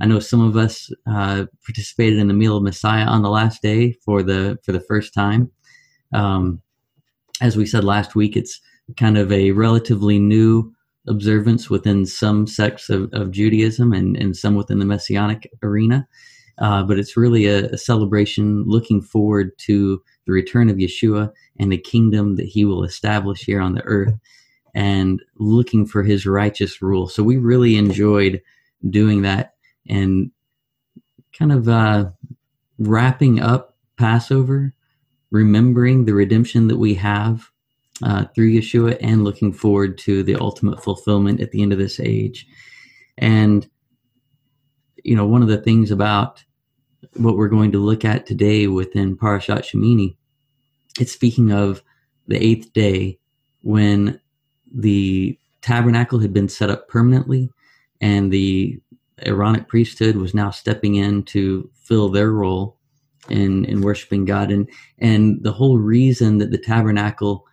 I know some of us uh, participated in the meal of Messiah on the last day for the for the first time. Um, as we said last week, it's kind of a relatively new observance within some sects of, of Judaism and, and some within the Messianic arena. Uh, but it's really a, a, celebration looking forward to the return of Yeshua and the kingdom that he will establish here on the earth and looking for his righteous rule. So we really enjoyed doing that and kind of uh, wrapping up Passover, remembering the redemption that we have uh, through Yeshua, and looking forward to the ultimate fulfillment at the end of this age. And, you know, one of the things about what we're going to look at today within Parashat Shemini, it's speaking of the eighth day when the tabernacle had been set up permanently, and the Aaronic priesthood was now stepping in to fill their role in in worshiping God. And and the whole reason that the tabernacle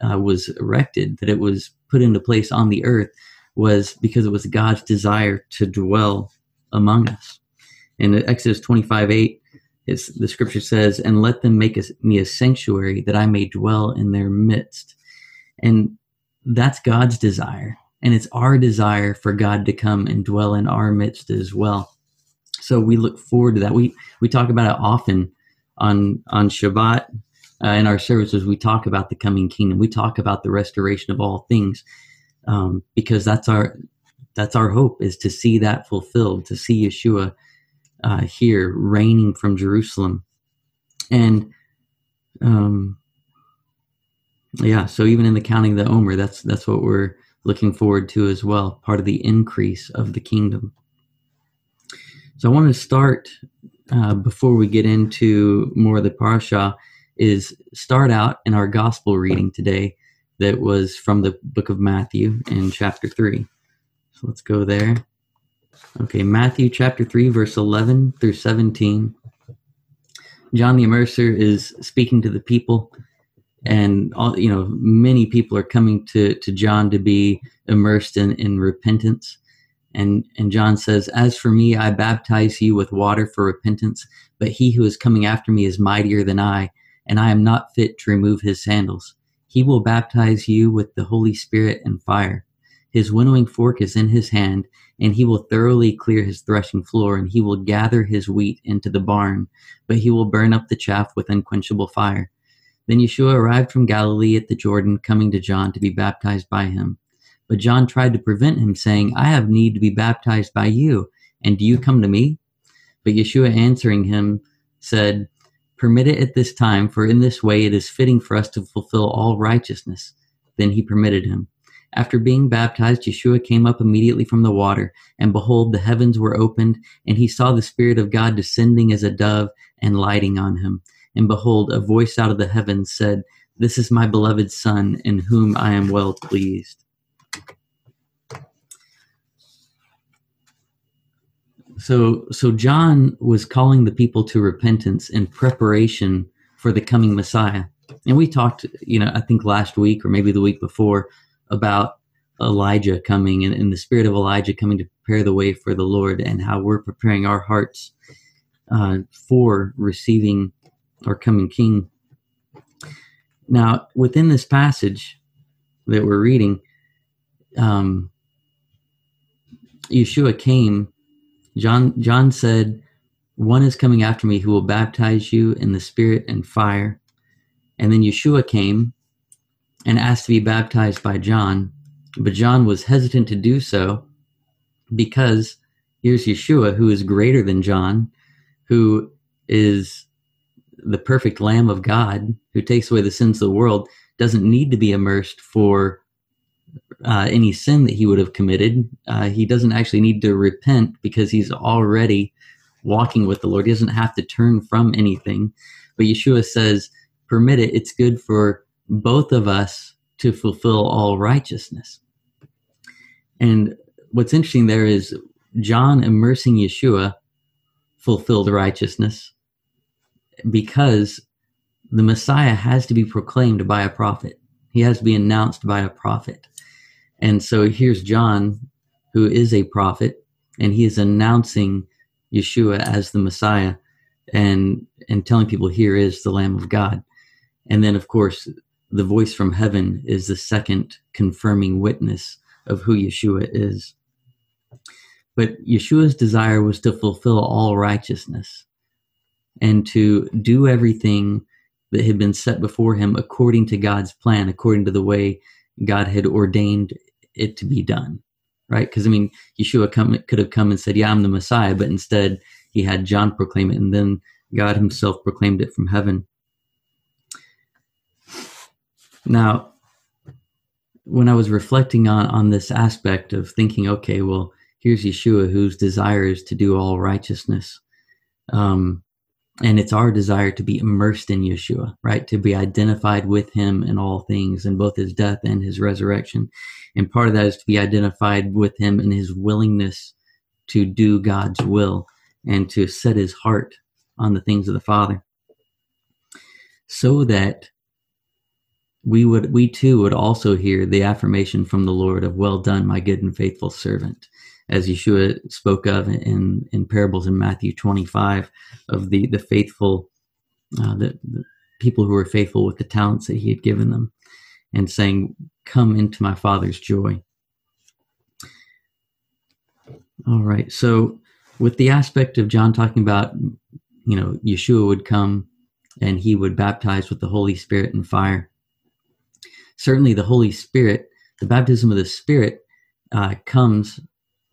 uh, was erected, that it was put into place on the earth, was because it was God's desire to dwell among us. In Exodus 25 8, it's, the scripture says, And let them make a, me a sanctuary that I may dwell in their midst. And that's God's desire. And it's our desire for God to come and dwell in our midst as well. So we look forward to that. We we talk about it often on on Shabbat uh, in our services. We talk about the coming kingdom. We talk about the restoration of all things um, because that's our that's our hope is to see that fulfilled, to see Yeshua uh, here reigning from Jerusalem, and um, yeah, so even in the counting of the Omer, that's that's what we're looking forward to as well, part of the increase of the kingdom. So I want to start uh, before we get into more of the parasha, is start out in our gospel reading today that was from the book of Matthew in chapter three. So let's go there. Okay, Matthew chapter 3, verse 11 through 17. John the Immerser is speaking to the people and all you know many people are coming to to john to be immersed in in repentance. And and john says as for me i baptize you with water for repentance but he who is coming after me is mightier than i and i am not fit to remove his sandals. He will baptize you with the holy spirit and fire. His winnowing fork is in his hand and he will thoroughly clear his threshing floor and he will gather his wheat into the barn but he will burn up the chaff with unquenchable fire then Yeshua arrived from Galilee at the Jordan, coming to John to be baptized by him. But John tried to prevent him, saying, I have need to be baptized by you, and do you come to me? But Yeshua answering him said, Permit it at this time, for in this way it is fitting for us to fulfill all righteousness. Then he permitted him. After being baptized, Yeshua came up immediately from the water, and behold, the heavens were opened, and he saw the Spirit of God descending as a dove and lighting on him and behold, a voice out of the heavens said, This is my beloved Son, in whom I am well pleased. So, so John was calling the people to repentance in preparation for the coming Messiah. And we talked, you know, I think last week or maybe the week before about Elijah coming and, and the spirit of Elijah coming to prepare the way for the Lord and how we're preparing our hearts uh, for receiving our coming king. Now, within this passage that we're reading, um, Yeshua came. John John said, "One is coming after me who will baptize you in the Spirit and fire." And then Yeshua came and asked to be baptized by John, but John was hesitant to do so because here's Yeshua, who is greater than John, who is the perfect Lamb of God who takes away the sins of the world doesn't need to be immersed for uh, any sin that he would have committed. Uh, he doesn't actually need to repent because he's already walking with the Lord. He doesn't have to turn from anything. But Yeshua says, permit it. It's good for both of us to fulfill all righteousness. And what's interesting there is John immersing Yeshua fulfilled righteousness because the Messiah has to be proclaimed by a prophet. He has to be announced by a prophet. And so here's John, who is a prophet, and he is announcing Yeshua as the Messiah and and telling people here is the Lamb of God. And then of course the voice from heaven is the second confirming witness of who Yeshua is. But Yeshua's desire was to fulfill all righteousness and to do everything that had been set before him according to God's plan, according to the way God had ordained it to be done. Right? Because, I mean, Yeshua come, could have come and said, Yeah, I'm the Messiah, but instead he had John proclaim it, and then God himself proclaimed it from heaven. Now, when I was reflecting on, on this aspect of thinking, okay, well, here's Yeshua whose desire is to do all righteousness. Um, and it's our desire to be immersed in Yeshua, right? To be identified with him in all things, in both his death and his resurrection. And part of that is to be identified with him in his willingness to do God's will and to set his heart on the things of the Father. So that we would we too would also hear the affirmation from the Lord of well done, my good and faithful servant as Yeshua spoke of in, in parables in Matthew 25 of the, the faithful, uh, the, the people who were faithful with the talents that he had given them and saying, come into my father's joy. All right. So with the aspect of John talking about, you know, Yeshua would come and he would baptize with the Holy Spirit and fire. Certainly the Holy Spirit, the baptism of the Spirit uh, comes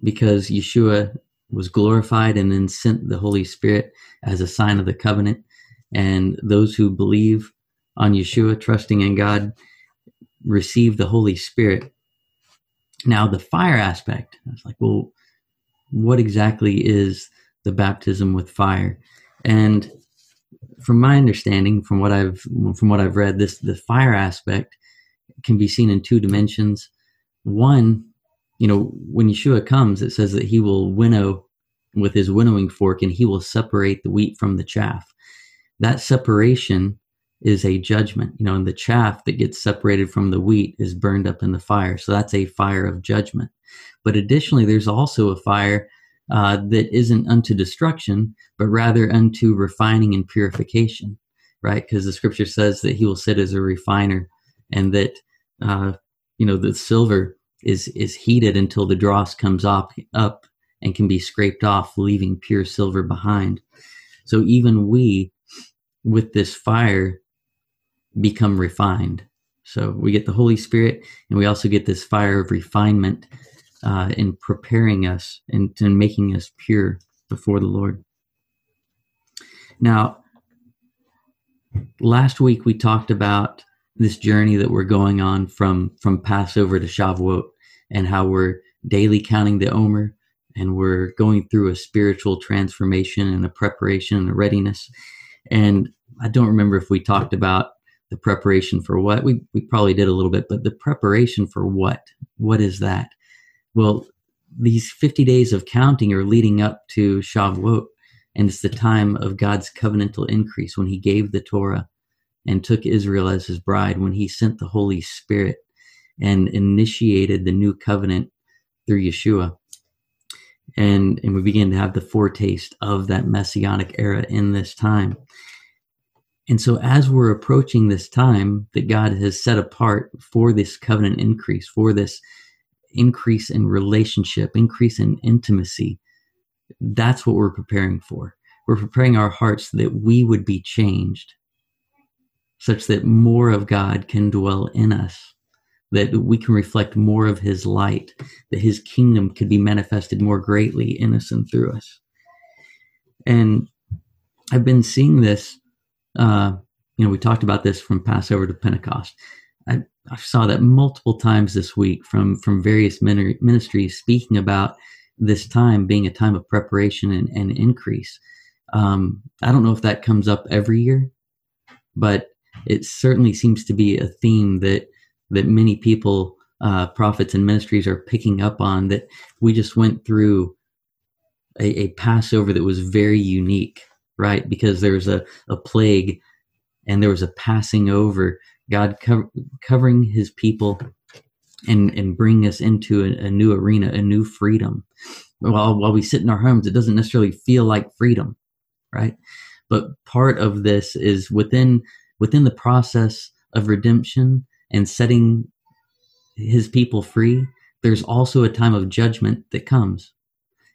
because Yeshua was glorified and then sent the Holy Spirit as a sign of the covenant. And those who believe on Yeshua, trusting in God, receive the Holy Spirit. Now, the fire aspect, I was like, well, what exactly is the baptism with fire? And from my understanding, from what I've from what I've read, this the fire aspect can be seen in two dimensions. One you know, when Yeshua comes, it says that he will winnow with his winnowing fork and he will separate the wheat from the chaff. That separation is a judgment, you know, and the chaff that gets separated from the wheat is burned up in the fire. So that's a fire of judgment. But additionally, there's also a fire uh, that isn't unto destruction, but rather unto refining and purification, right? Because the scripture says that he will sit as a refiner and that, uh, you know, the silver is is heated until the dross comes up up and can be scraped off, leaving pure silver behind. So even we, with this fire, become refined. So we get the Holy Spirit, and we also get this fire of refinement uh, in preparing us and, and making us pure before the Lord. Now, last week we talked about this journey that we're going on from from Passover to Shavuot and how we're daily counting the Omer and we're going through a spiritual transformation and a preparation and a readiness. And I don't remember if we talked about the preparation for what. We we probably did a little bit, but the preparation for what? What is that? Well, these 50 days of counting are leading up to Shavuot, and it's the time of God's covenantal increase when he gave the Torah and took Israel as his bride, when he sent the Holy Spirit and initiated the new covenant through Yeshua. And, and we begin to have the foretaste of that messianic era in this time. And so, as we're approaching this time that God has set apart for this covenant increase, for this increase in relationship, increase in intimacy, that's what we're preparing for. We're preparing our hearts that we would be changed such that more of God can dwell in us, that we can reflect more of His light, that His kingdom could be manifested more greatly in us and through us. And I've been seeing this. Uh, you know, we talked about this from Passover to Pentecost. I, I saw that multiple times this week from from various ministries speaking about this time being a time of preparation and, and increase. Um, I don't know if that comes up every year, but it certainly seems to be a theme that that many people, uh, prophets and ministries, are picking up on. That we just went through a, a Passover that was very unique, right? Because there was a, a plague and there was a passing over. God co- covering His people and and bring us into a, a, new arena, a new freedom. While while we sit in our homes, it doesn't necessarily feel like freedom, right? But part of this is within within the process of redemption and setting his people free, there's also a time of judgment that comes.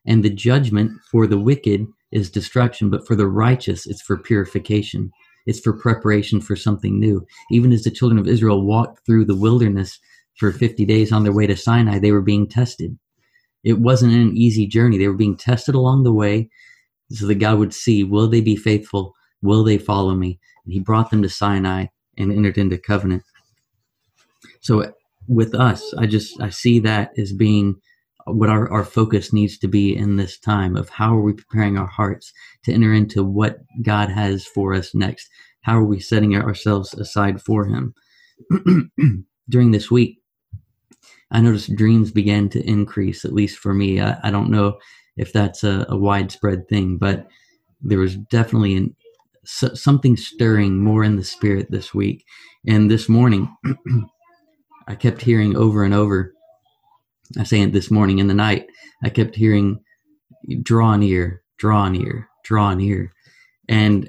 And the judgment for the wicked is destruction, but for the righteous, it's for purification. It's for preparation for something new. Even as the children of Israel walked through the wilderness for 50 days on their way to Sinai, they were being tested. It wasn't an easy journey. They were being tested along the way so that God would see will they be faithful? Will they follow me? And he brought them to Sinai and entered into covenant. So with us, I just I see that as being what our, our focus needs to be in this time of how are we preparing our hearts to enter into what God has for us next? How are we setting ourselves aside for Him? During this week, I noticed dreams began to increase, at least for me. I, I don't know if that's a, a, widespread thing, but there was definitely an, something stirring more in the spirit this week. And this morning, I kept hearing over and over, I say it this morning in the night, I kept hearing, draw near, draw near, draw near. And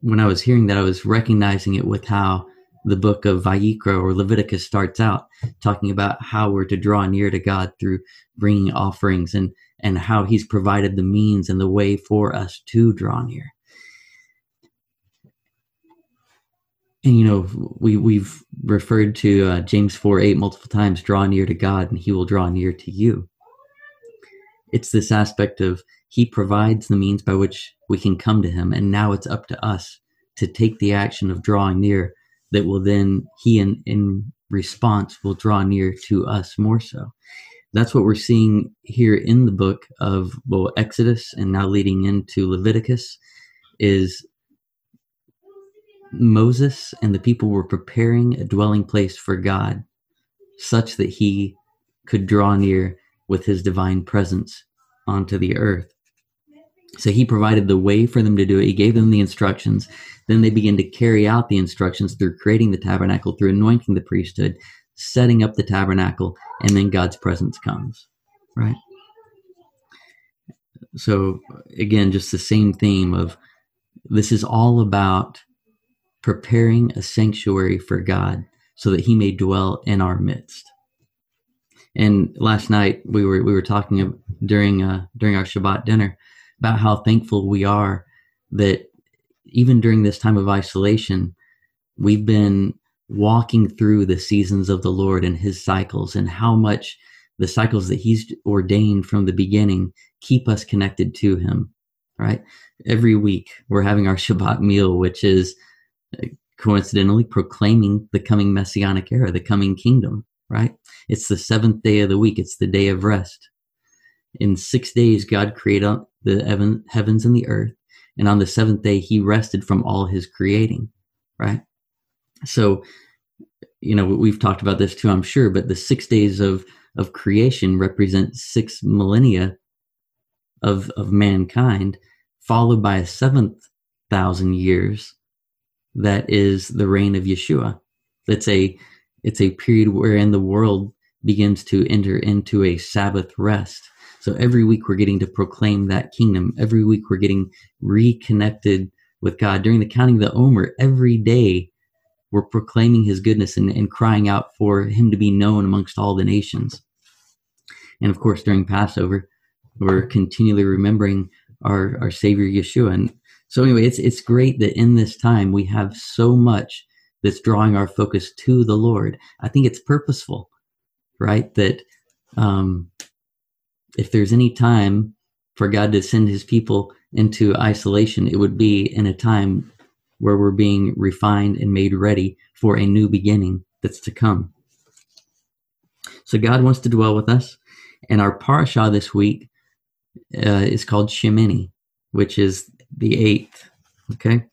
when I was hearing that, I was recognizing it with how the book of Vayikra or Leviticus starts out, talking about how we're to draw near to God through bringing offerings and, and how he's provided the means and the way for us to draw near. You know we we've referred to uh, James four eight multiple times. Draw near to God, and He will draw near to you. It's this aspect of He provides the means by which we can come to Him, and now it's up to us to take the action of drawing near. That will then He in in response will draw near to us more so. That's what we're seeing here in the book of well Exodus and now leading into Leviticus is Moses and the people were preparing a dwelling place for God such that he could draw near with his divine presence onto the earth. So he provided the way for them to do it. He gave them the instructions. Then they began to carry out the instructions through creating the tabernacle, through anointing the priesthood, setting up the tabernacle, and then God's presence comes. Right? So again, just the same theme of this is all about preparing a sanctuary for God so that he may dwell in our midst. And last night we were we were talking during uh, during our Shabbat dinner about how thankful we are that even during this time of isolation, we've been walking through the seasons of the Lord and his cycles and how much the cycles that he's ordained from the beginning keep us connected to him, right? Every week we're having our Shabbat meal, which is coincidentally proclaiming the coming messianic era, the coming kingdom, right? It's the seventh day of the week, it's the day of rest. In six days, God created the heavens and the earth, and on the seventh day, he rested from all his creating, right? So, you know, we've talked about this too, I'm sure, but the six days of, of creation represent six millennia of, of mankind, followed by a seventh thousand years that is the reign of Yeshua. It's a it's a period wherein the world begins to enter into a Sabbath rest. So every week we're getting to proclaim that kingdom. Every week we're getting reconnected with God. During the counting of the Omer, every day we're proclaiming his goodness and, and crying out for him to be known amongst all the nations. And of course, during Passover, we're continually remembering our, our Savior Yeshua. And so anyway, it's it's great that in this time we have so much that's drawing our focus to the Lord. I think it's purposeful, right? That um, if there's any time for God to send His people into isolation, it would be in a time where we're being refined and made ready for a new beginning that's to come. So God wants to dwell with us, and our parashah this week uh, is called Shemini, which is the eighth. Okay.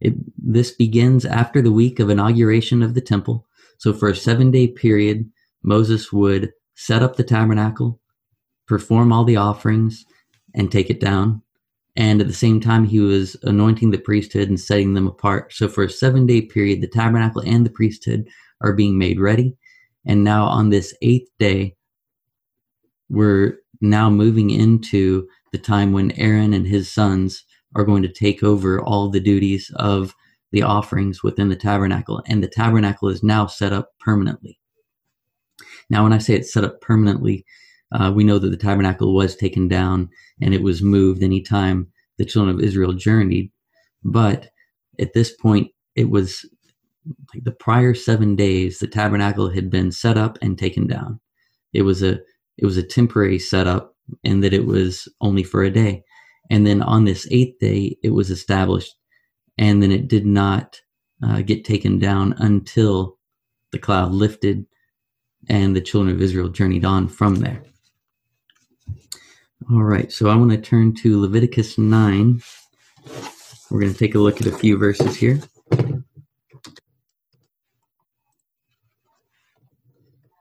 It, this begins after the week of inauguration of the temple. So for a seven day period, Moses would set up the tabernacle, perform all the offerings, and take it down. And at the same time, he was anointing the priesthood and setting them apart. So for a seven day period, the tabernacle and the priesthood are being made ready. And now on this eighth day, we're now moving into the time when Aaron and his sons are going to take over all the duties of the offerings within the tabernacle. And the tabernacle is now set up permanently. Now, when I say it's set up permanently, uh, we know that the tabernacle was taken down and it was moved anytime the children of Israel journeyed. But at this point, it was like the prior seven days, the tabernacle had been set up and taken down. It was a it was a temporary setup, and that it was only for a day. And then on this eighth day, it was established, and then it did not uh, get taken down until the cloud lifted, and the children of Israel journeyed on from there. All right, so I want to turn to Leviticus 9. We're going to take a look at a few verses here.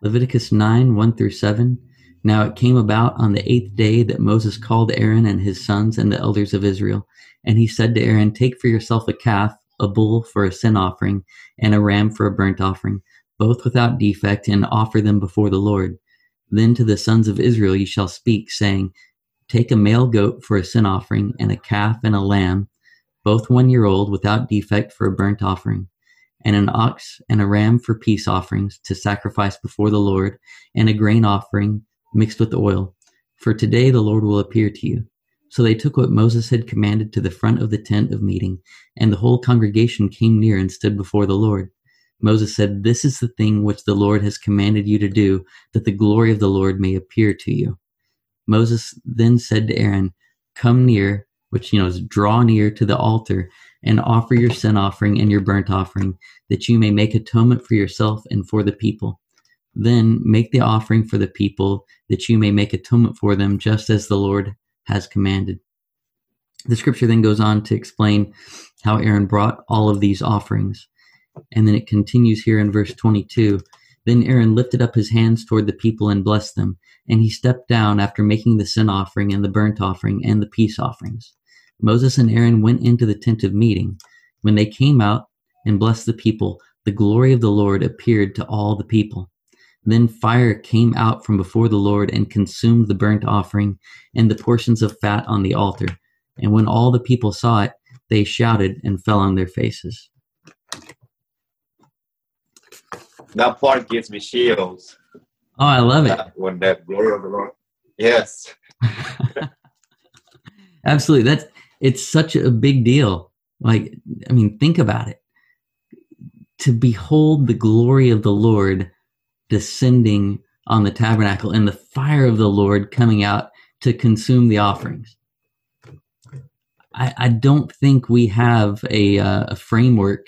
Leviticus 9, 1 through 7. Now it came about on the eighth day that Moses called Aaron and his sons and the elders of Israel. And he said to Aaron, Take for yourself a calf, a bull for a sin offering, and a ram for a burnt offering, both without defect, and offer them before the Lord. Then to the sons of Israel you shall speak, saying, Take a male goat for a sin offering, and a calf and a lamb, both one year old, without defect, for a burnt offering and an ox and a ram for peace offerings to sacrifice before the Lord, and a grain offering mixed with oil. For today the Lord will appear to you. So they took what Moses had commanded to the front of the tent of meeting, and the whole congregation came near and stood before the Lord. Moses said, This is the thing which the Lord has commanded you to do, that the glory of the Lord may appear to you. Moses then said to Aaron, Come near, which you know is draw near to the altar, and offer your sin offering and your burnt offering, that you may make atonement for yourself and for the people. Then make the offering for the people, that you may make atonement for them, just as the Lord has commanded. The scripture then goes on to explain how Aaron brought all of these offerings. And then it continues here in verse 22. Then Aaron lifted up his hands toward the people and blessed them. And he stepped down after making the sin offering and the burnt offering and the peace offerings. Moses and Aaron went into the tent of meeting. When they came out and blessed the people, the glory of the Lord appeared to all the people. Then fire came out from before the Lord and consumed the burnt offering and the portions of fat on the altar. And when all the people saw it, they shouted and fell on their faces. That part gives me chills. Oh, I love it. That, when that glory of the Lord. Yes. Absolutely. That's it's such a big deal. Like, I mean, think about it. To behold the glory of the Lord descending on the tabernacle and the fire of the Lord coming out to consume the offerings. I, I don't think we have a, uh, a framework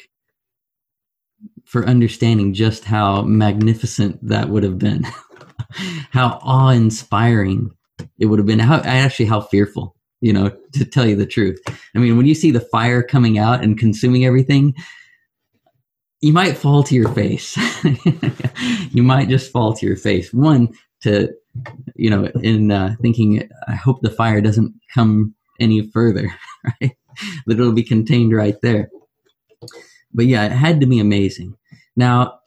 for understanding just how magnificent that would have been, how awe inspiring it would have been, how actually how fearful you know, to tell you the truth. I mean, when you see the fire coming out and consuming everything, you might fall to your face. you might just fall to your face. One, to, you know, in uh, thinking, I hope the fire doesn't come any further, right? that it'll be contained right there. But yeah, it had to be amazing. Now,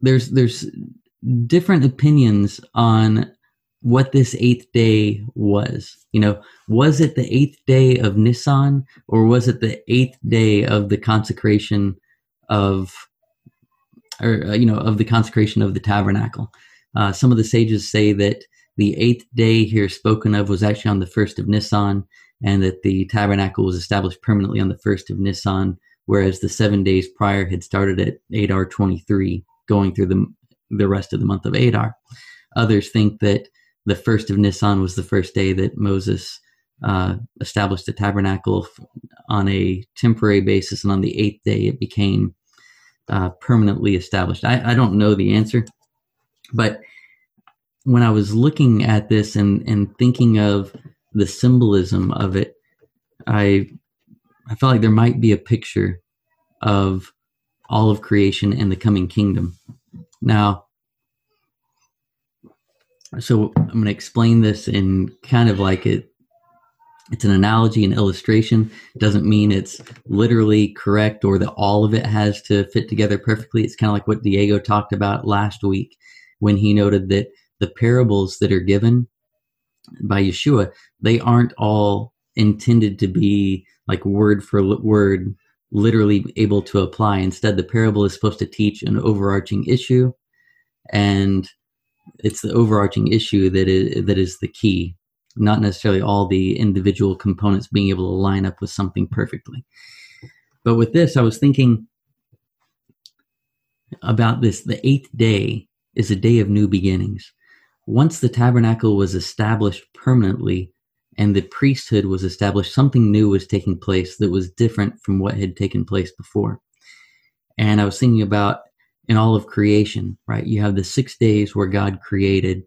there's there's different opinions on what this eighth day was. You know, was it the eighth day of Nisan or was it the eighth day of the consecration of, or, uh, you know, of the consecration of the tabernacle? Uh, some of the sages say that the eighth day here spoken of was actually on the first of Nisan and that the tabernacle was established permanently on the first of Nisan, whereas the seven days prior had started at Adar 23, going through the, the rest of the month of Adar. Others think that the first of Nisan was the first day that Moses uh, established the tabernacle on a temporary basis, and on the eighth day it became uh, permanently established. I, I, don't know the answer, but when I was looking at this and, and thinking of the symbolism of it, I I felt like there might be a picture of all of creation and the coming kingdom. Now, so I'm going to explain this in kind of like it. It's an analogy, an illustration. Doesn't mean it's literally correct or that all of it has to fit together perfectly. It's kind of like what Diego talked about last week when he noted that the parables that are given by Yeshua, they aren't all intended to be like word for word literally able to apply. Instead, the parable is supposed to teach an overarching issue, and it's the overarching issue that is that is the key, not necessarily all the individual components being able to line up with something perfectly. But with this, I was thinking about this. The eighth day is a day of new beginnings. Once the tabernacle was established permanently, and the priesthood was established, something new was taking place that was different from what had taken place before. And I was thinking about in all of creation, right? You have the six days where God created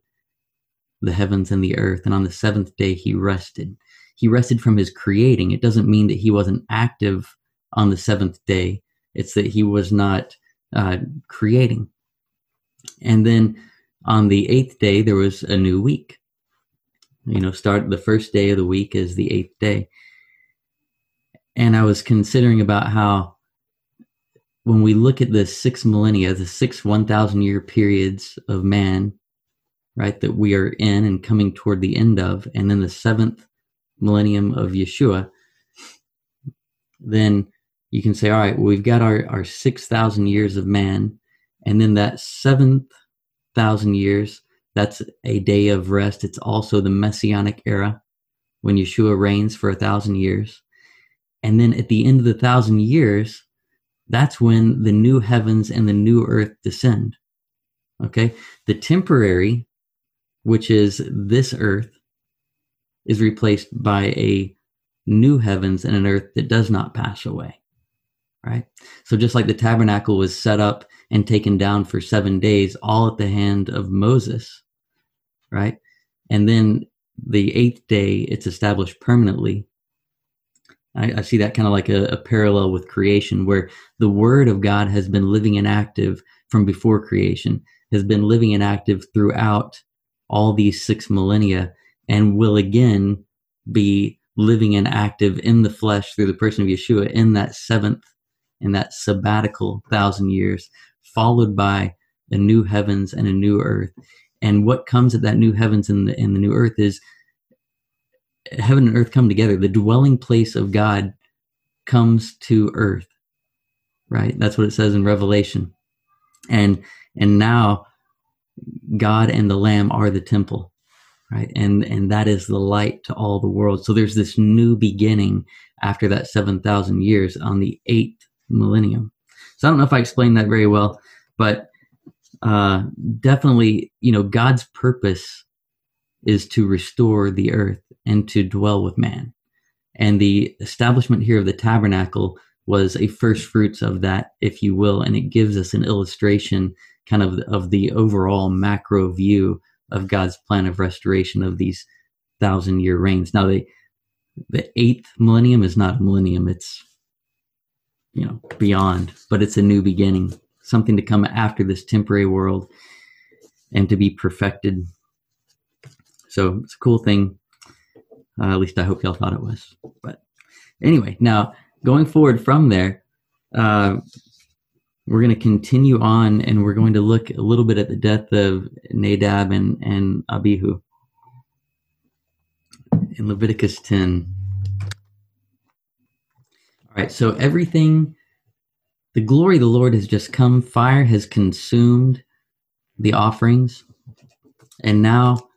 the heavens and the earth, and on the seventh day, he rested. He rested from his creating. It doesn't mean that he wasn't active on the seventh day, it's that he was not uh, creating. And then on the eighth day, there was a new week you know start the first day of the week is the eighth day and i was considering about how when we look at the six millennia the six 1000 year periods of man right that we are in and coming toward the end of and then the seventh millennium of yeshua then you can say all right well, we've got our, our 6000 years of man and then that seventh thousand years that's a day of rest. It's also the messianic era when Yeshua reigns for a thousand years. And then at the end of the thousand years, that's when the new heavens and the new earth descend. Okay. The temporary, which is this earth, is replaced by a new heavens and an earth that does not pass away. Right. So just like the tabernacle was set up and taken down for seven days, all at the hand of Moses, right? And then the eighth day, it's established permanently. I, I see that kind of like a, a parallel with creation, where the Word of God has been living and active from before creation, has been living and active throughout all these six millennia, and will again be living and active in the flesh through the person of Yeshua in that seventh, in that sabbatical thousand years, followed by a new heavens and a new earth. And what comes at that new heavens and the, and the new earth is heaven and earth come together. The dwelling place of god comes to earth right? That's what it says in revelation. And and now god and the lamb are the temple right? And and that is the light to all the world. So there's this new beginning after that 7000 years on the 8th millennium. So i don't know if i explained that very well but uh, definitely, you know, God's purpose is to restore the earth and to dwell with man. And the establishment here of the tabernacle was a first fruits of that, if you will, and it gives us an illustration kind of of the overall macro view of God's plan of restoration of these thousand year reigns. Now the the eighth millennium is not a millennium, it's you know beyond, but it's a new beginning something to come after this temporary world and to be perfected. So it's a cool thing. Uh, at least I hope y'all thought it was. But anyway, now going forward from there, uh, we're going to continue on and we're going to look a little bit at the death of Nadab and, and Abihu in Leviticus 10. All right, so everything the glory of the Lord has just come. Fire has consumed the offerings. And now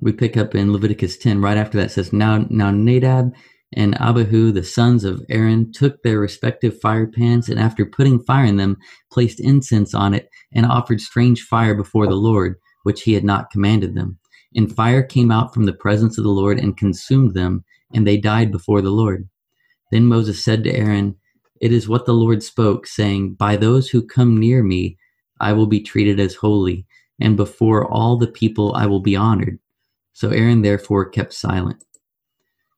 we pick up in Leviticus 10, right after that says, Now, now Nadab and Abihu, the sons of Aaron, took their respective fire pans, and after putting fire in them, placed incense on it, and offered strange fire before the Lord, which he had not commanded them. And fire came out from the presence of the Lord and consumed them, and they died before the Lord. Then Moses said to Aaron, it is what the Lord spoke, saying, By those who come near me, I will be treated as holy, and before all the people I will be honored. So Aaron therefore kept silent.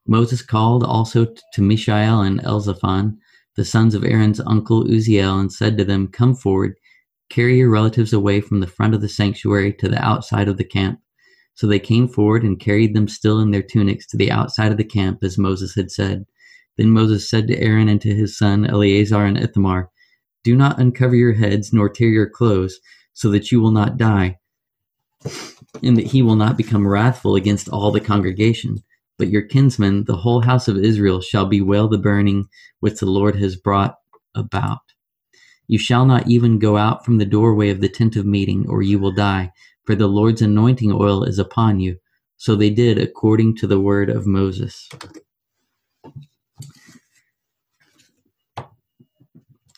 Moses called also to Mishael and Elzaphan, the sons of Aaron's uncle Uzziel, and said to them, Come forward, carry your relatives away from the front of the sanctuary to the outside of the camp. So they came forward and carried them still in their tunics to the outside of the camp, as Moses had said. Then Moses said to Aaron and to his son Eleazar and Ithamar, Do not uncover your heads, nor tear your clothes, so that you will not die, and that he will not become wrathful against all the congregation. But your kinsmen, the whole house of Israel, shall bewail the burning which the Lord has brought about. You shall not even go out from the doorway of the tent of meeting, or you will die, for the Lord's anointing oil is upon you. So they did according to the word of Moses.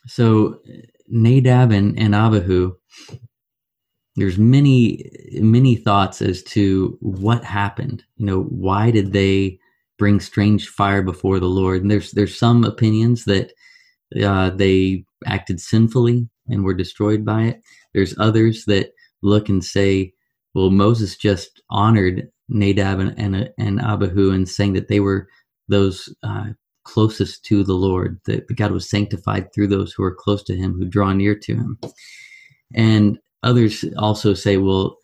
So Nadab and, and Abihu, there's many many thoughts as to what happened. You know, why did they bring strange fire before the Lord? And there's there's some opinions that uh, they acted sinfully and were destroyed by it. There's others that look and say, well, Moses just honored Nadab and and, and Abihu and saying that they were those uh, closest to the Lord, that God was sanctified through those who are close to Him, who draw near to Him. And others also say, well,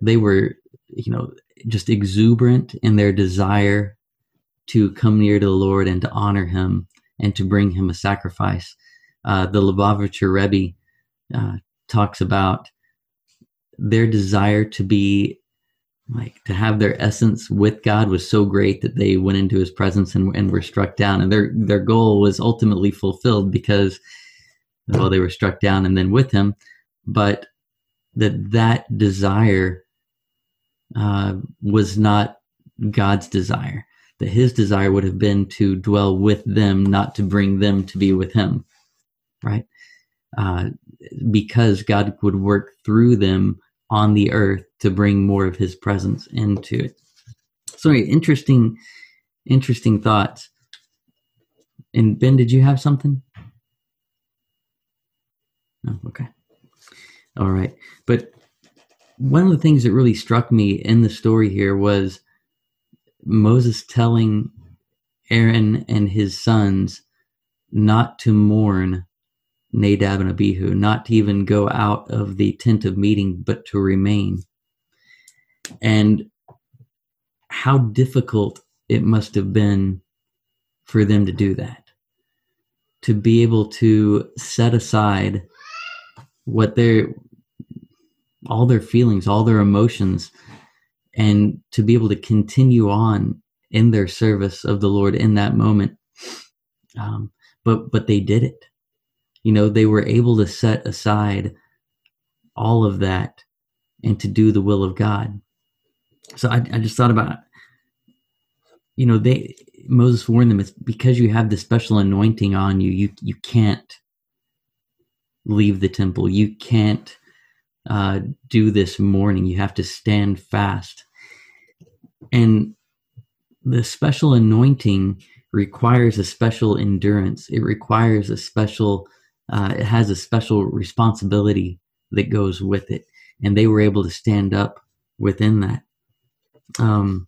they were, you know, just exuberant in their desire to come near to the Lord and to honor Him and to bring Him a sacrifice. Uh, the Lubavitcher Rebbe uh, talks about their desire to be like to have their essence with God was so great that they went into his presence and, and were struck down and their their goal was ultimately fulfilled because well they were struck down and then with him but that that desire uh, was not God's desire that his desire would have been to dwell with them not to bring them to be with him right uh, because God would work through them on the earth to bring more of his presence into it. So interesting, interesting thoughts. And Ben, did you have something? No, okay. All right. But one of the things that really struck me in the story here was Moses telling Aaron and his sons not to mourn Nadab and Abihu, not to even go out of the tent of meeting, but to remain. And how difficult it must have been for them to do that. To be able to set aside what their all their feelings, all their emotions, and to be able to continue on in their service of the Lord in that moment. Um, but but they did it. You know they were able to set aside all of that and to do the will of god. So i, I just thought about you know they moses warned them it's because you have the special anointing on you you you can't leave the temple. You can't uh, do this morning. you have to stand fast and the special anointing requires a special endurance it requires a special uh, it has a special responsibility that goes with it, and they were able to stand up within that. Um,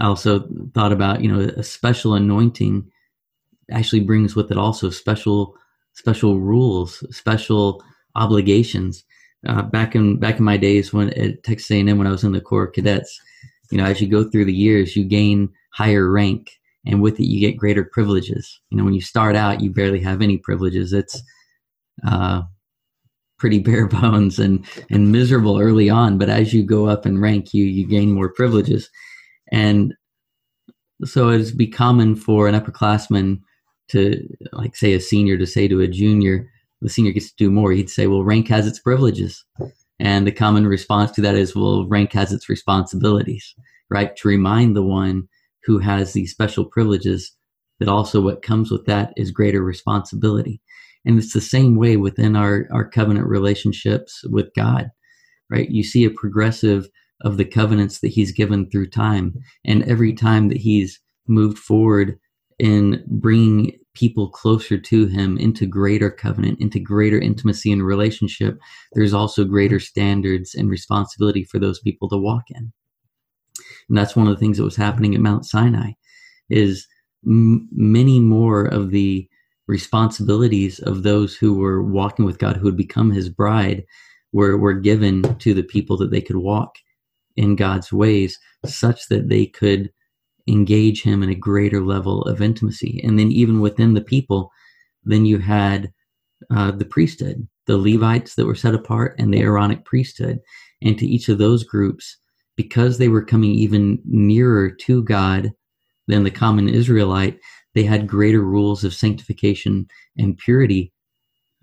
I also thought about you know a special anointing actually brings with it also special special rules, special obligations. Uh, back in back in my days when at Texas A&M when I was in the Corps of Cadets, you know, as you go through the years, you gain higher rank and with it you get greater privileges. You know when you start out you barely have any privileges. It's uh, pretty bare bones and and miserable early on but as you go up in rank you you gain more privileges. And so it's be common for an upperclassman to like say a senior to say to a junior the senior gets to do more he'd say well rank has its privileges and the common response to that is well rank has its responsibilities right to remind the one who has these special privileges, that also what comes with that is greater responsibility. And it's the same way within our, our covenant relationships with God, right? You see a progressive of the covenants that He's given through time. And every time that He's moved forward in bringing people closer to Him into greater covenant, into greater intimacy and relationship, there's also greater standards and responsibility for those people to walk in. and that's one of the things that was happening at Mount Sinai, is m- many more of the responsibilities of those who were walking with God, who had become His bride, were were given to the people that they could walk in God's ways, such that they could engage Him in a greater level of intimacy. And then even within the people, then you had uh, the priesthood, the Levites that were set apart, and the Aaronic priesthood. And to each of those groups, because they were coming even nearer to God than the common Israelite, they had greater rules of sanctification and purity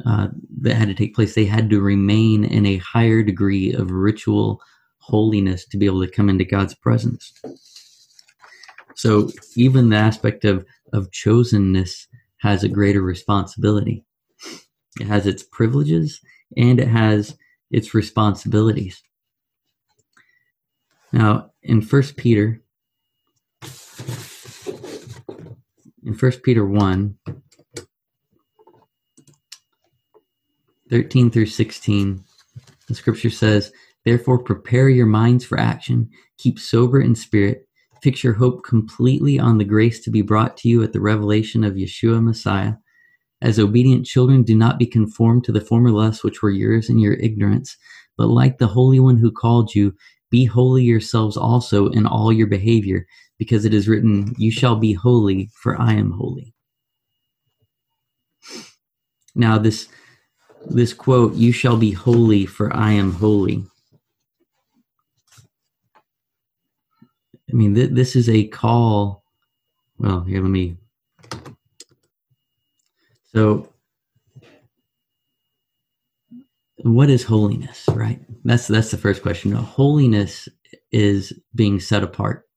uh, that had to take place. They had to remain in a higher degree of ritual holiness to be able to come into God's presence. So even the aspect of of chosenness has a greater responsibility. It has its privileges and it has its responsibilities. Now, in First Peter, in First Peter 1, 13 through 16, the scripture says, Therefore, prepare your minds for action, keep sober in spirit, fix your hope completely on the grace to be brought to you at the revelation of Yeshua Messiah. As obedient children, do not be conformed to the former lusts which were yours in your ignorance, but like the Holy One who called you, be holy yourselves also in all your behavior, because it is written, You shall be holy, for I am holy. Now, this, this quote, You shall be holy, for I am holy. I mean, th- this is a call. Well, here, let me. So, what is holiness, right? That's that's the first question. holiness is being set apart.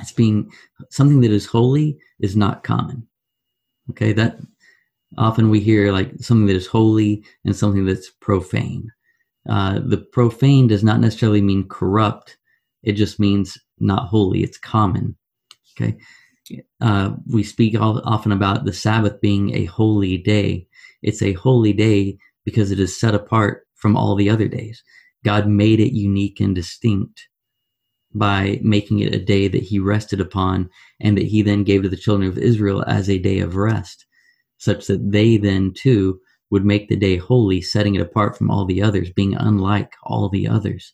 It's being something that is holy is not common. Okay, that often we hear like something that is holy and something that's profane. Uh, the profane does not necessarily mean corrupt. It just means not holy. It's common. Okay. Uh, we speak all, often about the Sabbath being a holy day. It's a holy day because it is set apart from all the other days. God made it unique and distinct by making it a day that he rested upon and that he then gave to the children of Israel as a day of rest, such that they then too would make the day holy, setting it apart from all the others, being unlike all the others.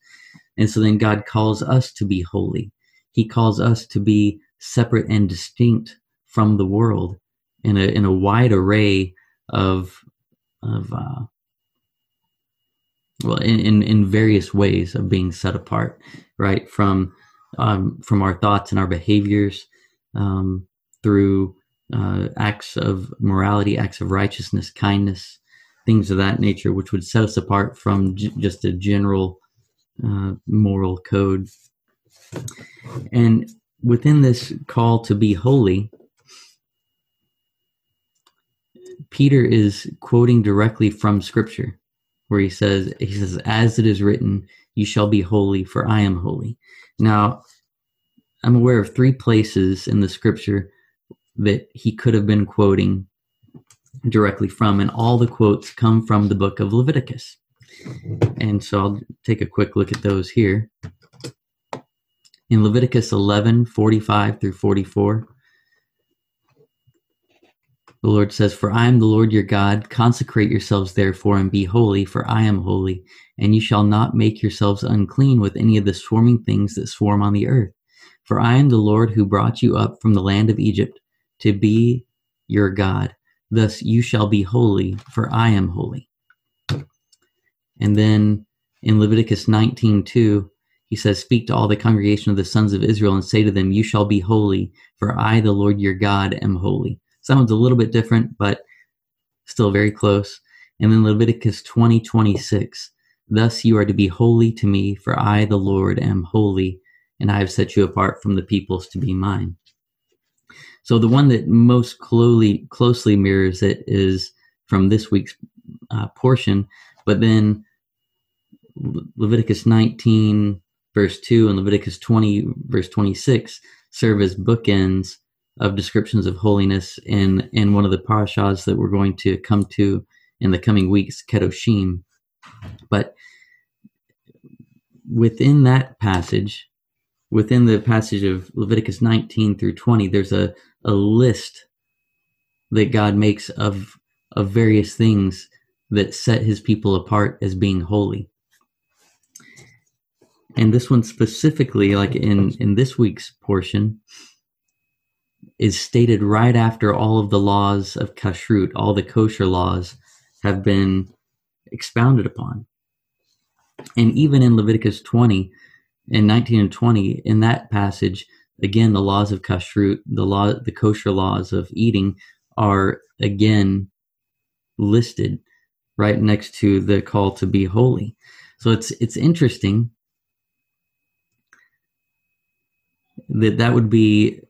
And so then God calls us to be holy. He calls us to be separate and distinct from the world in a in a wide array of of uh, well in, in, in various ways of being set apart, right? From um, from our thoughts and our behaviors, um, through uh, acts of morality, acts of righteousness, kindness, things of that nature, which would set us apart from j- just a general uh, moral code. And within this call to be holy, Peter is quoting directly from Scripture, where he says, "He says, as it is written, you shall be holy, for I am holy." Now, I'm aware of three places in the Scripture that he could have been quoting directly from, and all the quotes come from the book of Leviticus. And so I'll take a quick look at those here. In Leviticus 11 45 through 44, the Lord says, For I am the Lord your God. Consecrate yourselves therefore and be holy, for I am holy. And you shall not make yourselves unclean with any of the swarming things that swarm on the earth. For I am the Lord who brought you up from the land of Egypt to be your God. Thus you shall be holy, for I am holy. And then in Leviticus 19:2, he says, Speak to all the congregation of the sons of Israel and say to them, You shall be holy, for I, the Lord your God, am holy. Sounds a little bit different, but still very close. And then Leviticus 20, 26, Thus you are to be holy to me, for I, the Lord, am holy, and I have set you apart from the peoples to be mine. So the one that most closely, closely mirrors it is from this week's uh, portion, but then Leviticus 19, verse 2, and Leviticus 20, verse 26 serve as bookends of descriptions of holiness in, in one of the parashas that we're going to come to in the coming weeks, Kedoshim. But within that passage, within the passage of Leviticus 19 through 20, there's a, a list that God makes of, of various things that set his people apart as being holy. And this one specifically, like in, in this week's portion, is stated right after all of the laws of kashrut, all the kosher laws have been expounded upon. And even in Leviticus 20, in 19 and 20, in that passage, again, the laws of kashrut, the law, the kosher laws of eating are again listed right next to the call to be holy. So it's it's interesting that that would be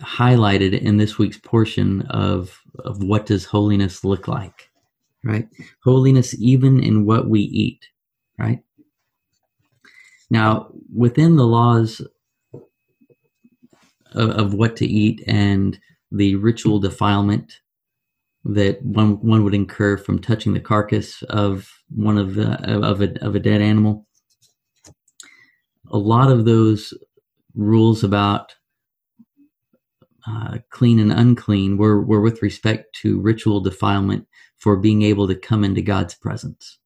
highlighted in this week's portion of of what does holiness look like right? Holiness even in what we eat right? Now within the laws of, of what to eat and the ritual defilement that one one would incur from touching the carcass of one of the of a of a dead animal a lot of those rules about uh, clean and unclean were, were with respect to ritual defilement for being able to come into God's presence.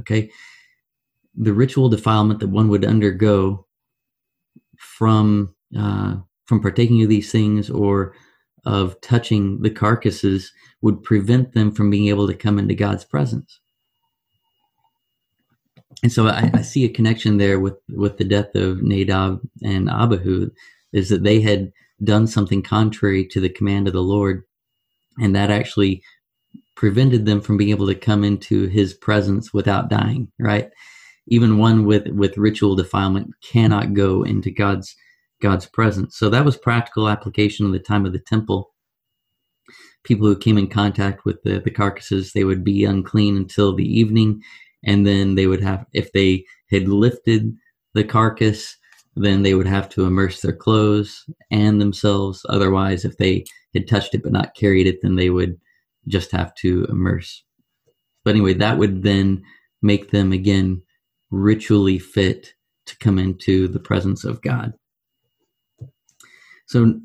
Okay. The ritual defilement that one would undergo from uh, from partaking of these things or of touching the carcasses would prevent them from being able to come into God's presence. And so I, I see a connection there with with the death of Nadab and Abihu, is that they had done something contrary to the command of the Lord, and that actually prevented them from being able to come into His presence without dying. Right? Even one with with ritual defilement cannot go into God's God's presence. So that was practical application of the time of the temple. People who came in contact with the, the carcasses, they would be unclean until the evening, and then they would have, if they had lifted the carcass, then they would have to immerse their clothes and themselves. Otherwise, if they had touched it but not carried it, then they would just have to immerse. But anyway, that would then make them again ritually fit to come into the presence of God. So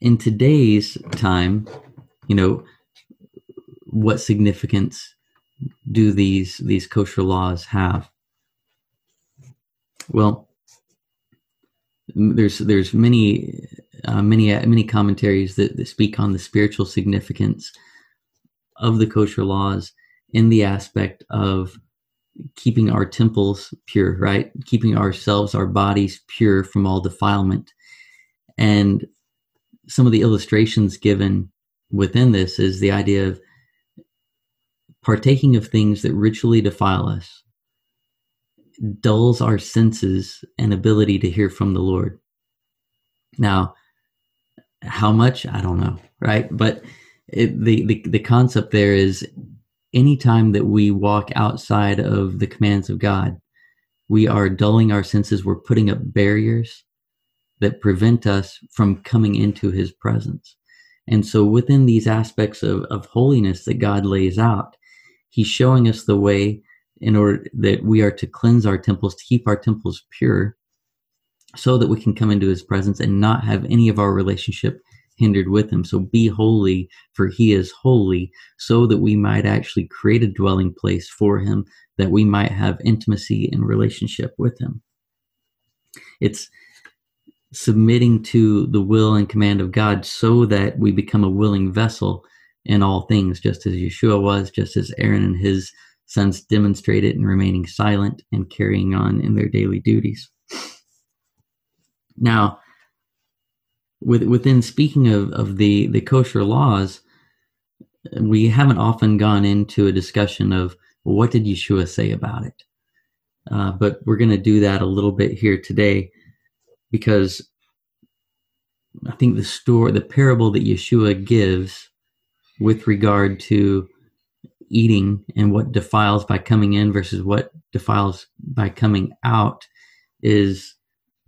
in today's time, you know, what significance do these these kosher laws have? Well, there's there's many uh, many many commentaries that, that speak on the spiritual significance of the kosher laws in the aspect of keeping our temples pure, right? Keeping ourselves, our bodies pure from all defilement. And some of the illustrations given within this is the idea of partaking of things that ritually defile us dulls our senses and ability to hear from the Lord. Now, how much? I don't know, right? But it, the, the, the concept there is anytime that we walk outside of the commands of God, we are dulling our senses. We're putting up barriers that prevent us from coming into his presence. And so within these aspects of, of holiness that God lays out, he's showing us the way in order that we are to cleanse our temples, to keep our temples pure, so that we can come into his presence and not have any of our relationship hindered with him. So be holy, for he is holy, so that we might actually create a dwelling place for him, that we might have intimacy and relationship with him. It's submitting to the will and command of God so that we become a willing vessel in all things, just as Yeshua was, just as Aaron and his sons demonstrated in remaining silent and carrying on in their daily duties. Now, with, within speaking of, of the, the kosher laws, we haven't often gone into a discussion of what did Yeshua say about it. Uh, but we're going to do that a little bit here today because I think the story, the parable that Yeshua gives with regard to eating and what defiles by coming in versus what defiles by coming out is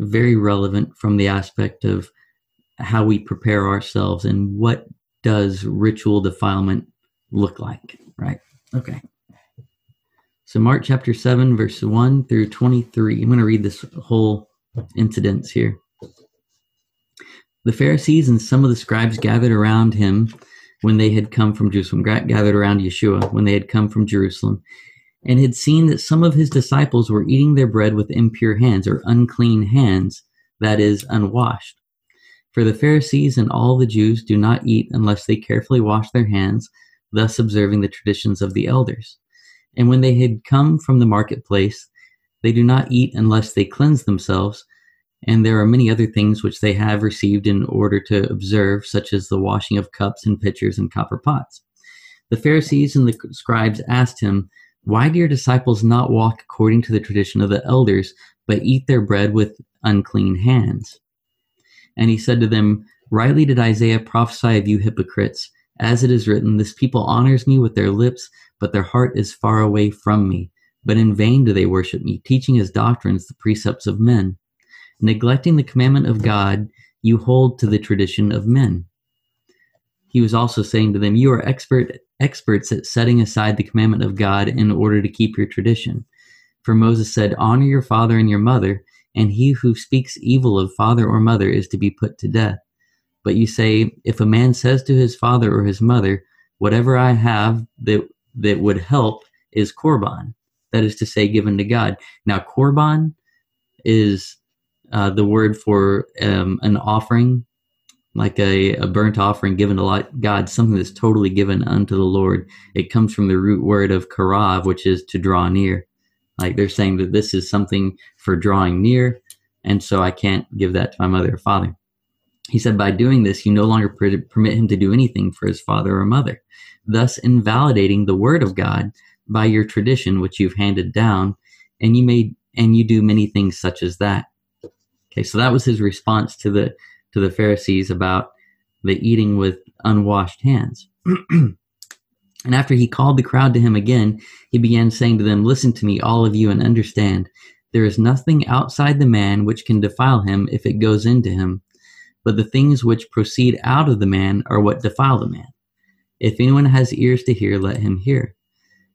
very relevant from the aspect of how we prepare ourselves and what does ritual defilement look like, right? Okay. So Mark chapter 7 verse 1 through 23. I'm going to read this whole incidents here. The Pharisees and some of the scribes gathered around him when they had come from Jerusalem, gathered around Yeshua when they had come from Jerusalem, and had seen that some of his disciples were eating their bread with impure hands or unclean hands, that is, unwashed. For the Pharisees and all the Jews do not eat unless they carefully wash their hands, thus observing the traditions of the elders. And when they had come from the marketplace, they do not eat unless they cleanse themselves, and there are many other things which they have received in order to observe, such as the washing of cups and pitchers and copper pots. The Pharisees and the scribes asked him, Why do your disciples not walk according to the tradition of the elders, but eat their bread with unclean hands? And he said to them, Rightly did Isaiah prophesy of you hypocrites. As it is written, This people honors me with their lips, but their heart is far away from me. But in vain do they worship me, teaching as doctrines the precepts of men. Neglecting the commandment of God, you hold to the tradition of men. He was also saying to them, You are expert experts at setting aside the commandment of God in order to keep your tradition. For Moses said, Honor your father and your mother, and he who speaks evil of father or mother is to be put to death. But you say, If a man says to his father or his mother, Whatever I have that, that would help is korban, that is to say, given to God. Now, korban is uh, the word for um, an offering, like a, a burnt offering given to God, something that's totally given unto the Lord. It comes from the root word of karav, which is to draw near. Like they're saying that this is something for drawing near, and so I can't give that to my mother or father. He said, by doing this, you no longer permit him to do anything for his father or mother, thus invalidating the word of God by your tradition, which you've handed down, and you made and you do many things such as that. Okay, so that was his response to the to the Pharisees about the eating with unwashed hands. and after he called the crowd to him again, he began saying to them, Listen to me, all of you, and understand. There is nothing outside the man which can defile him if it goes into him, but the things which proceed out of the man are what defile the man. If anyone has ears to hear, let him hear.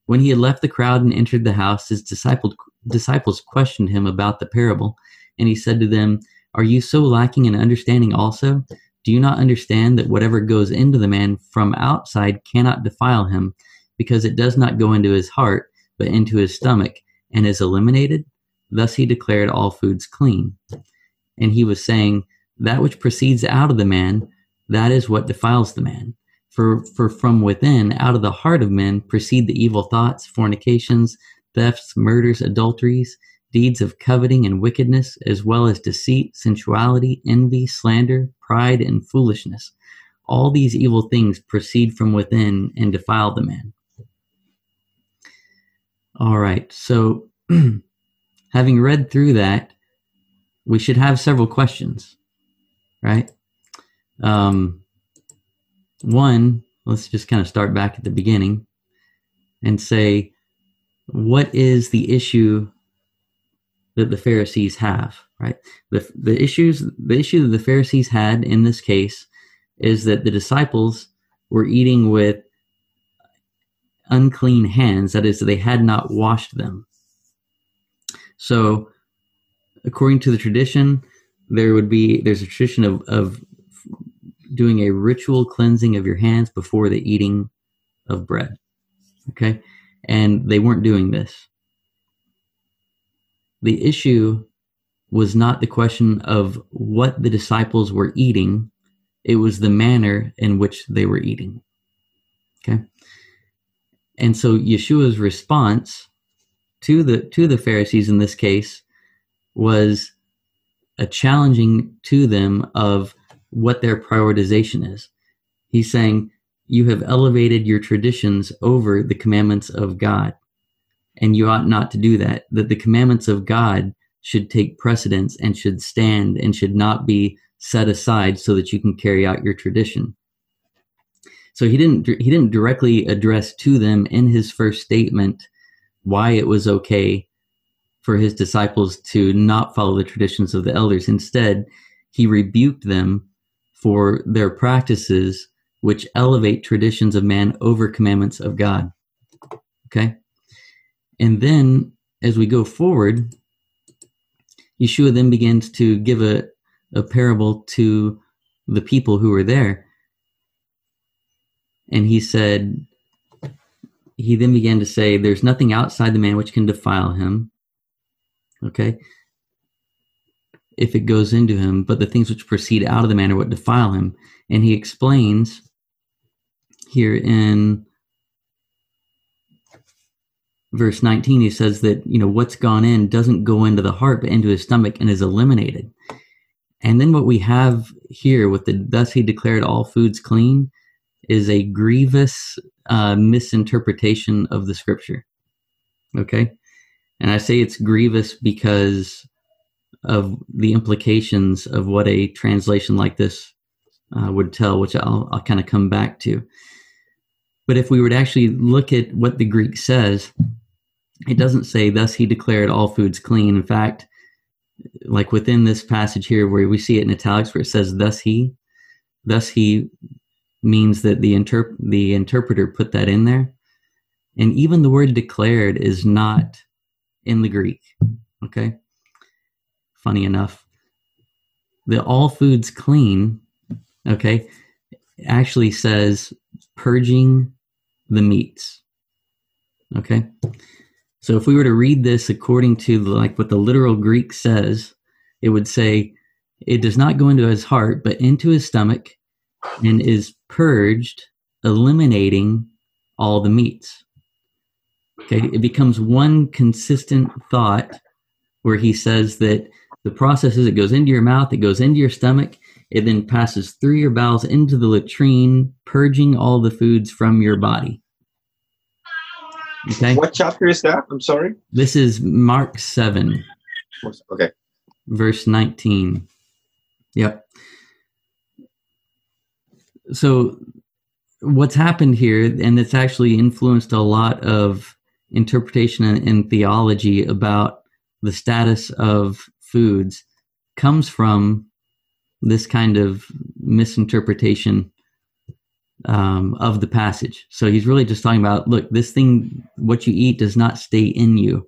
When he had left the crowd and entered the house, his disciples questioned him about the parable. And he said to them, Are you so lacking in understanding also? Do you not understand that whatever goes into the man from outside cannot defile him, because it does not go into his heart, but into his stomach, and is eliminated? Thus he declared all foods clean. And he was saying, That which proceeds out of the man, that is what defiles the man. For, for from within, out of the heart of men, proceed the evil thoughts, fornications, thefts, murders, adulteries deeds of coveting and wickedness, as well as deceit, sensuality, envy, slander, pride, and foolishness. All these evil things proceed from within and defile the man. All right, so having read through that, we should have several questions, right? Um, one, let's just kind of start back at the beginning and say, what is the issue that the Pharisees have, right? The, the issues, the issue that the Pharisees had in this case is that the disciples were eating with unclean hands. That is, they had not washed them. So, according to the tradition, there would be there's a tradition of, of doing a ritual cleansing of your hands before the eating of bread. Okay, and they weren't doing this the issue was not the question of what the disciples were eating, it was the manner in which they were eating. Okay? And so Yeshua's response to the to the Pharisees in this case was a challenging to them of what their prioritization is. He's saying, You have elevated your traditions over the commandments of God and you ought not to do that. That the commandments of God should take precedence and should stand and should not be set aside so that you can carry out your tradition. So he didn't he didn't directly address to them in his first statement why it was okay for his disciples to not follow the traditions of the elders. Instead, he rebuked them for their practices which elevate traditions of man over commandments of God. Okay? And then as we go forward, Yeshua then begins to give a, a parable to the people who were there. And he said, he then began to say, There's nothing outside the man which can defile him. Okay? If it goes into him, but the things which proceed out of the man are what defile him. And he explains here in verse 19 he says that you know what's gone in doesn't go into the heart but into his stomach and is eliminated. And then what we have here with the thus he declared all foods clean is a grievous uh, misinterpretation of the scripture. Okay? And i say it's grievous because of the implications of what a translation like this uh, would tell which i'll, I'll kind of come back to. But if we were to actually look at what the greek says it doesn't say thus he declared all foods clean. In fact like within this passage here where we see it in italics where it says thus he thus he means that the interp- the interpreter put that in there. And even the word declared is not in the greek okay? Funny enough. The all foods clean okay actually says purging the meats okay so if we were to read this according to like what the literal Greek says, it would say it does not go into his heart, but into his stomach and is purged, eliminating all the meats. Okay, it becomes one consistent thought where he says that the process is it goes into your mouth, it goes into your stomach, it then passes through your bowels into the latrine, purging all the foods from your body. Okay. What chapter is that? I'm sorry. This is Mark 7. Okay. Verse 19. Yep. So, what's happened here, and it's actually influenced a lot of interpretation and, and theology about the status of foods, comes from this kind of misinterpretation um, of the passage. So he's really just talking about look, this thing, what you eat does not stay in you,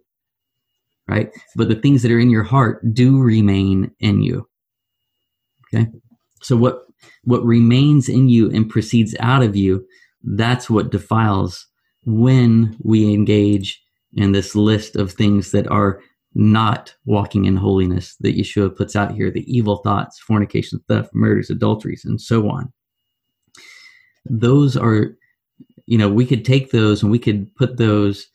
right? But the things that are in your heart do remain in you. Okay. So what what remains in you and proceeds out of you, that's what defiles when we engage in this list of things that are not walking in holiness that Yeshua puts out here the evil thoughts, fornication, theft, murders, adulteries, and so on those are you know we could take those and we could put those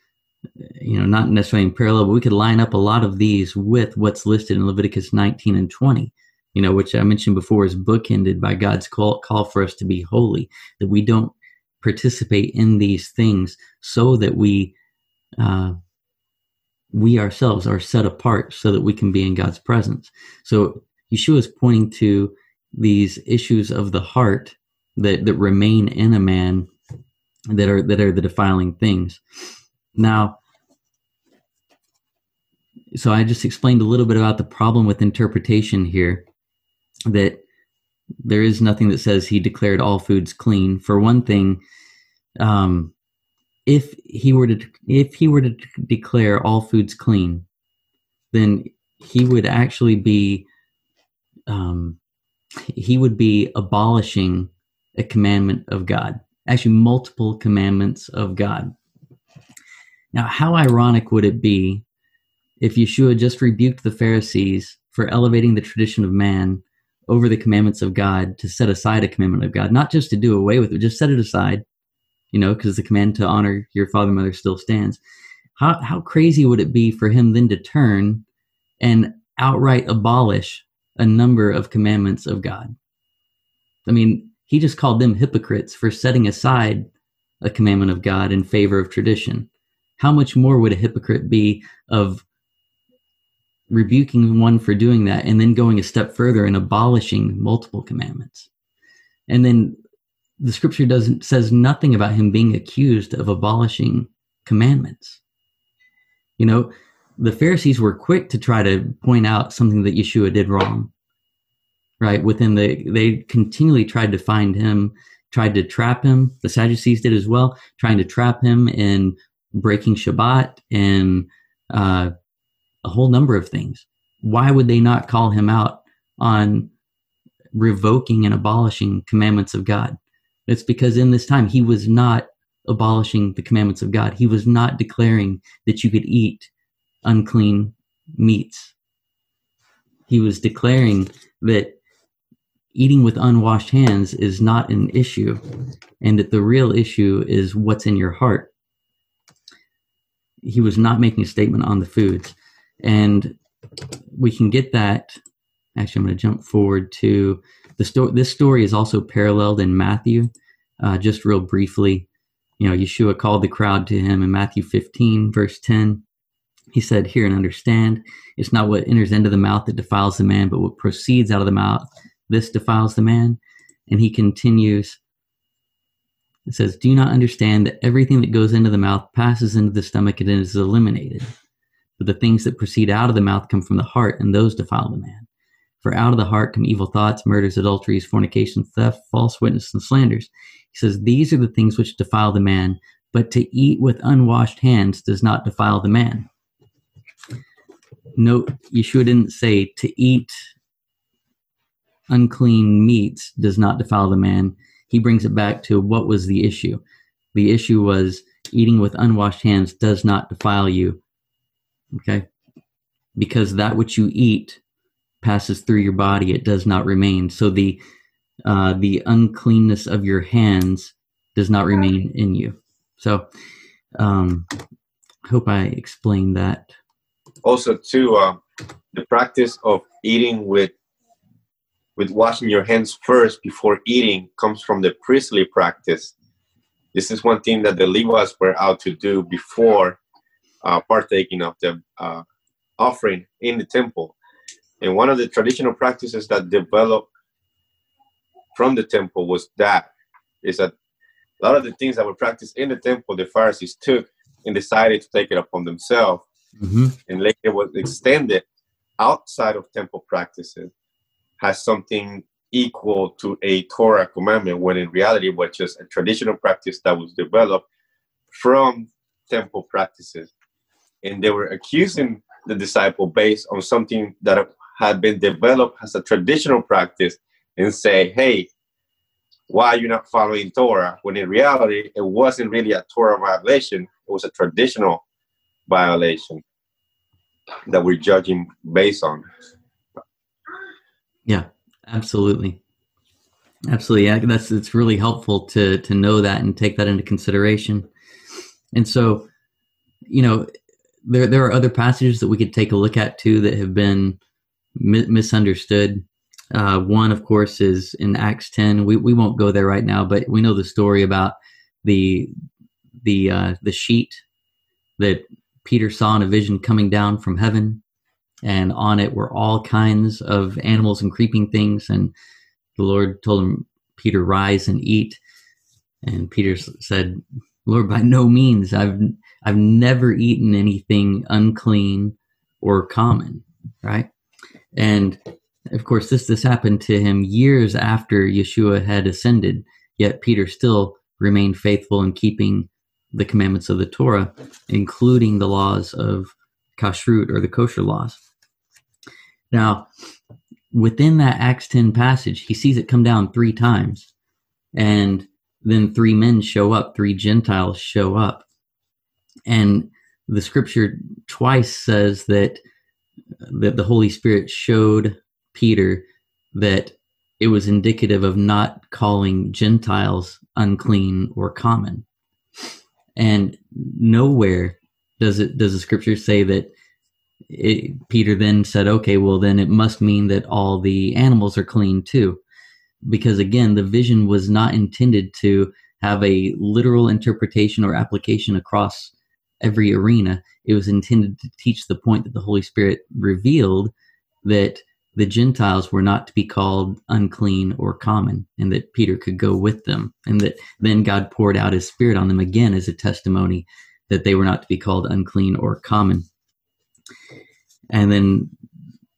you know not necessarily in parallel but we could line up a lot of these with what's listed in leviticus 19 and 20 you know which i mentioned before is bookended by god's call, call for us to be holy that we don't participate in these things so that we uh, we ourselves are set apart so that we can be in god's presence. So yeshua is pointing to these issues of the heart that that remain in a man that are that are the defiling things. Now, so I just explained a little bit about the problem with interpretation here. That there is nothing that says he declared all foods clean. For one thing, um, if he were to if he were to declare all foods clean, then he would actually be um, he would be abolishing a commandment of God, actually, multiple commandments of God. Now, how ironic would it be if Yeshua just rebuked the Pharisees for elevating the tradition of man over the commandments of God to set aside a commandment of God, not just to do away with it, just set it aside, you know, because the command to honor your father and mother still stands. How, how crazy would it be for him then to turn and outright abolish a number of commandments of God? I mean, he just called them hypocrites for setting aside a commandment of God in favor of tradition. How much more would a hypocrite be of rebuking one for doing that and then going a step further and abolishing multiple commandments? And then the scripture doesn't says nothing about him being accused of abolishing commandments. You know, the Pharisees were quick to try to point out something that Yeshua did wrong right? Within the, they continually tried to find him, tried to trap him. The Sadducees did as well, trying to trap him in breaking Shabbat and uh, a whole number of things. why would they not call him out on revoking and abolishing commandments of God? It's because in this time he was not abolishing the commandments of God. He was not declaring that you could eat unclean meats. He was declaring that eating with unwashed hands is not an issue and that the real issue is what's in your heart. He was not making a statement on the foods. And we can get that. Actually, I'm going to jump forward to the story. This story is also paralleled in Matthew. Uh, just real briefly, you know, Yeshua called the crowd to him in Matthew 15, verse 10. He said, Hear and understand. It's not what enters into the mouth that defiles the man, but what proceeds out of the mouth. This defiles the man. And he continues, it says, Do you not understand that everything that goes into the mouth passes into the stomach and is eliminated? But the things that proceed out of the mouth come from the heart, and those defile the man. For out of the heart come evil thoughts, murders, adulteries, fornication, theft, false witness, and slanders. He says, These are the things which defile the man, but to eat with unwashed hands does not defile the man. Note, Yeshua didn't say to eat unclean meats does not defile the man. He brings it back to what was the issue. The issue was eating with unwashed hands does not defile you. Okay? Because that which you eat passes through your body, it does not remain. So the uh, the uncleanness of your hands does not remain in you. So, um, hope I explained that. Also, too, uh, the practice of eating with with washing your hands first before eating comes from the priestly practice. This is one thing that the Levites were out to do before uh, partaking of the uh, offering in the temple. And one of the traditional practices that developed from the temple was that is that a lot of the things that were practiced in the temple, the Pharisees took and decided to take it upon themselves, mm-hmm. and later was extended outside of temple practices, has something equal to a Torah commandment, when in reality it was just a traditional practice that was developed from temple practices. And they were accusing the disciple based on something that had been developed as a traditional practice and say, hey, why are you not following Torah? When in reality, it wasn't really a Torah violation, it was a traditional violation that we're judging based on. Yeah, absolutely. Absolutely. Yeah, that's it's really helpful to to know that and take that into consideration. And so, you know, there there are other passages that we could take a look at too that have been mi- misunderstood. Uh, one, of course, is in Acts 10. We, we won't go there right now, but we know the story about the the uh, the sheet that Peter saw in a vision coming down from heaven, and on it were all kinds of animals and creeping things. And the Lord told him, Peter, rise and eat. And Peter said, Lord, by no means. I've I've never eaten anything unclean or common, right? And of course, this this happened to him years after Yeshua had ascended. Yet Peter still remained faithful in keeping the commandments of the Torah, including the laws of kashrut or the kosher laws. Now, within that Acts 10 passage, he sees it come down three times. And then three men show up, three Gentiles show up. And the scripture twice says that that the Holy Spirit showed Peter that it was indicative of not calling Gentiles unclean or common. And nowhere does it does the scripture say that it, Peter then said, "Okay, well then it must mean that all the animals are clean too." Because again, the vision was not intended to have a literal interpretation or application across every arena. It was intended to teach the point that the Holy Spirit revealed that the Gentiles were not to be called unclean or common, and that Peter could go with them, and that then God poured out his Spirit on them again as a testimony that they were not to be called unclean or common. And then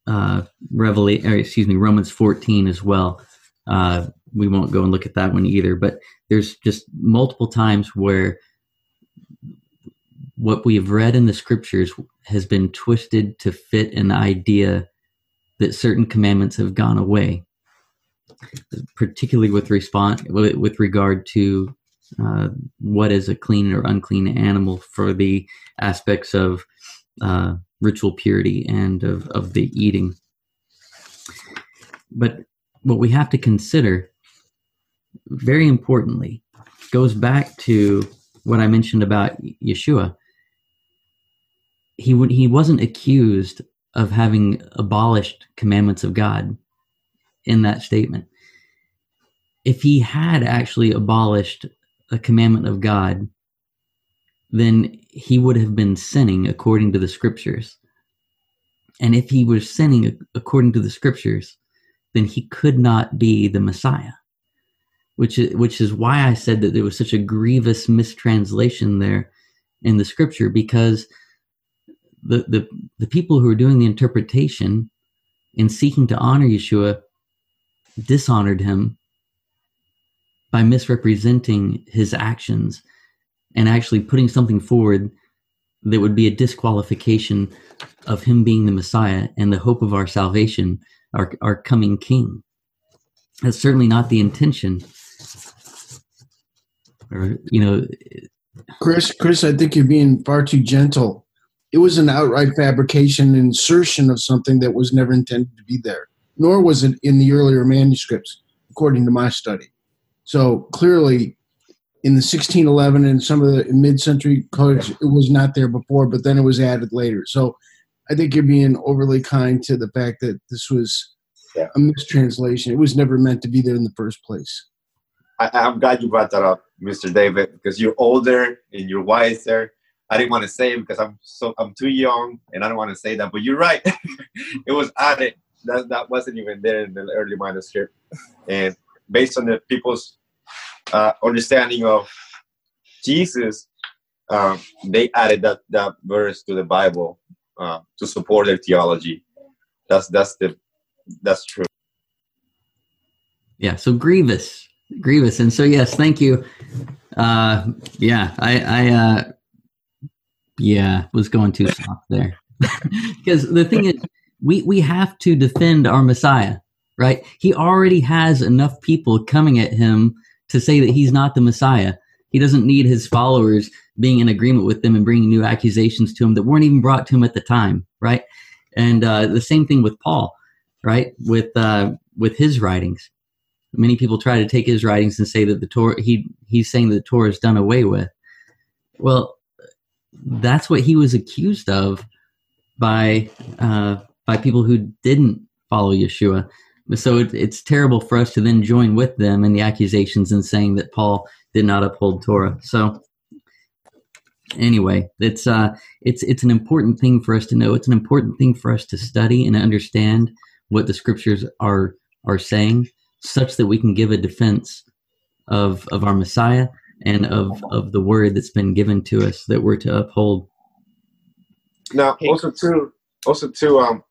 uh, Revelation, excuse me, Romans 14 as well. Uh, we won't go and look at that one either, but there's just multiple times where what we've read in the scriptures has been twisted to fit an idea that certain commandments have gone away, particularly with response with regard to uh, what is a clean or unclean animal for the aspects of uh, ritual purity and of, of the eating. But what we have to consider, very importantly, goes back to what I mentioned about Yeshua. He would he wasn't accused of having abolished commandments of God in that statement. If he had actually abolished a commandment of God, then he would have been sinning according to the scriptures. And if he was sinning according to the scriptures, then he could not be the Messiah. Which is, which is why I said that there was such a grievous mistranslation there in the scripture because the, the, the people who were doing the interpretation in seeking to honor Yeshua dishonored him by misrepresenting his actions and actually putting something forward that would be a disqualification of him being the Messiah and the hope of our salvation, our, our coming King. That's certainly not the intention. Or, you know, Chris, Chris, I think you're being far too gentle. It was an outright fabrication and insertion of something that was never intended to be there, nor was it in the earlier manuscripts, according to my study. So clearly, in the 1611 and some of the mid-century codes, it was not there before, but then it was added later. So I think you're being overly kind to the fact that this was yeah. a mistranslation. It was never meant to be there in the first place. I, am glad you brought that up, Mr. David, because you're older and you're wiser. I didn't want to say it because I'm so I'm too young and I don't want to say that, but you're right. it was added. That that wasn't even there in the early manuscript, and based on the people's uh, understanding of Jesus, um, they added that, that verse to the Bible uh, to support their theology. That's that's the that's true. Yeah. So grievous, grievous, and so yes, thank you. Uh, yeah, I, I, uh, yeah, was going too soft there because the thing is, we we have to defend our Messiah, right? He already has enough people coming at him to say that he's not the Messiah. He doesn't need his followers being in agreement with them and bringing new accusations to him that weren't even brought to him at the time, right? And uh, the same thing with Paul, right? With uh, with his writings, many people try to take his writings and say that the Torah he he's saying that the Torah is done away with. Well, that's what he was accused of by uh, by people who didn't follow Yeshua. So it, it's terrible for us to then join with them in the accusations and saying that Paul did not uphold Torah. So anyway, it's uh, it's it's an important thing for us to know. It's an important thing for us to study and understand what the scriptures are are saying, such that we can give a defense of of our Messiah and of of the word that's been given to us that we're to uphold. Now, also too, also too, um,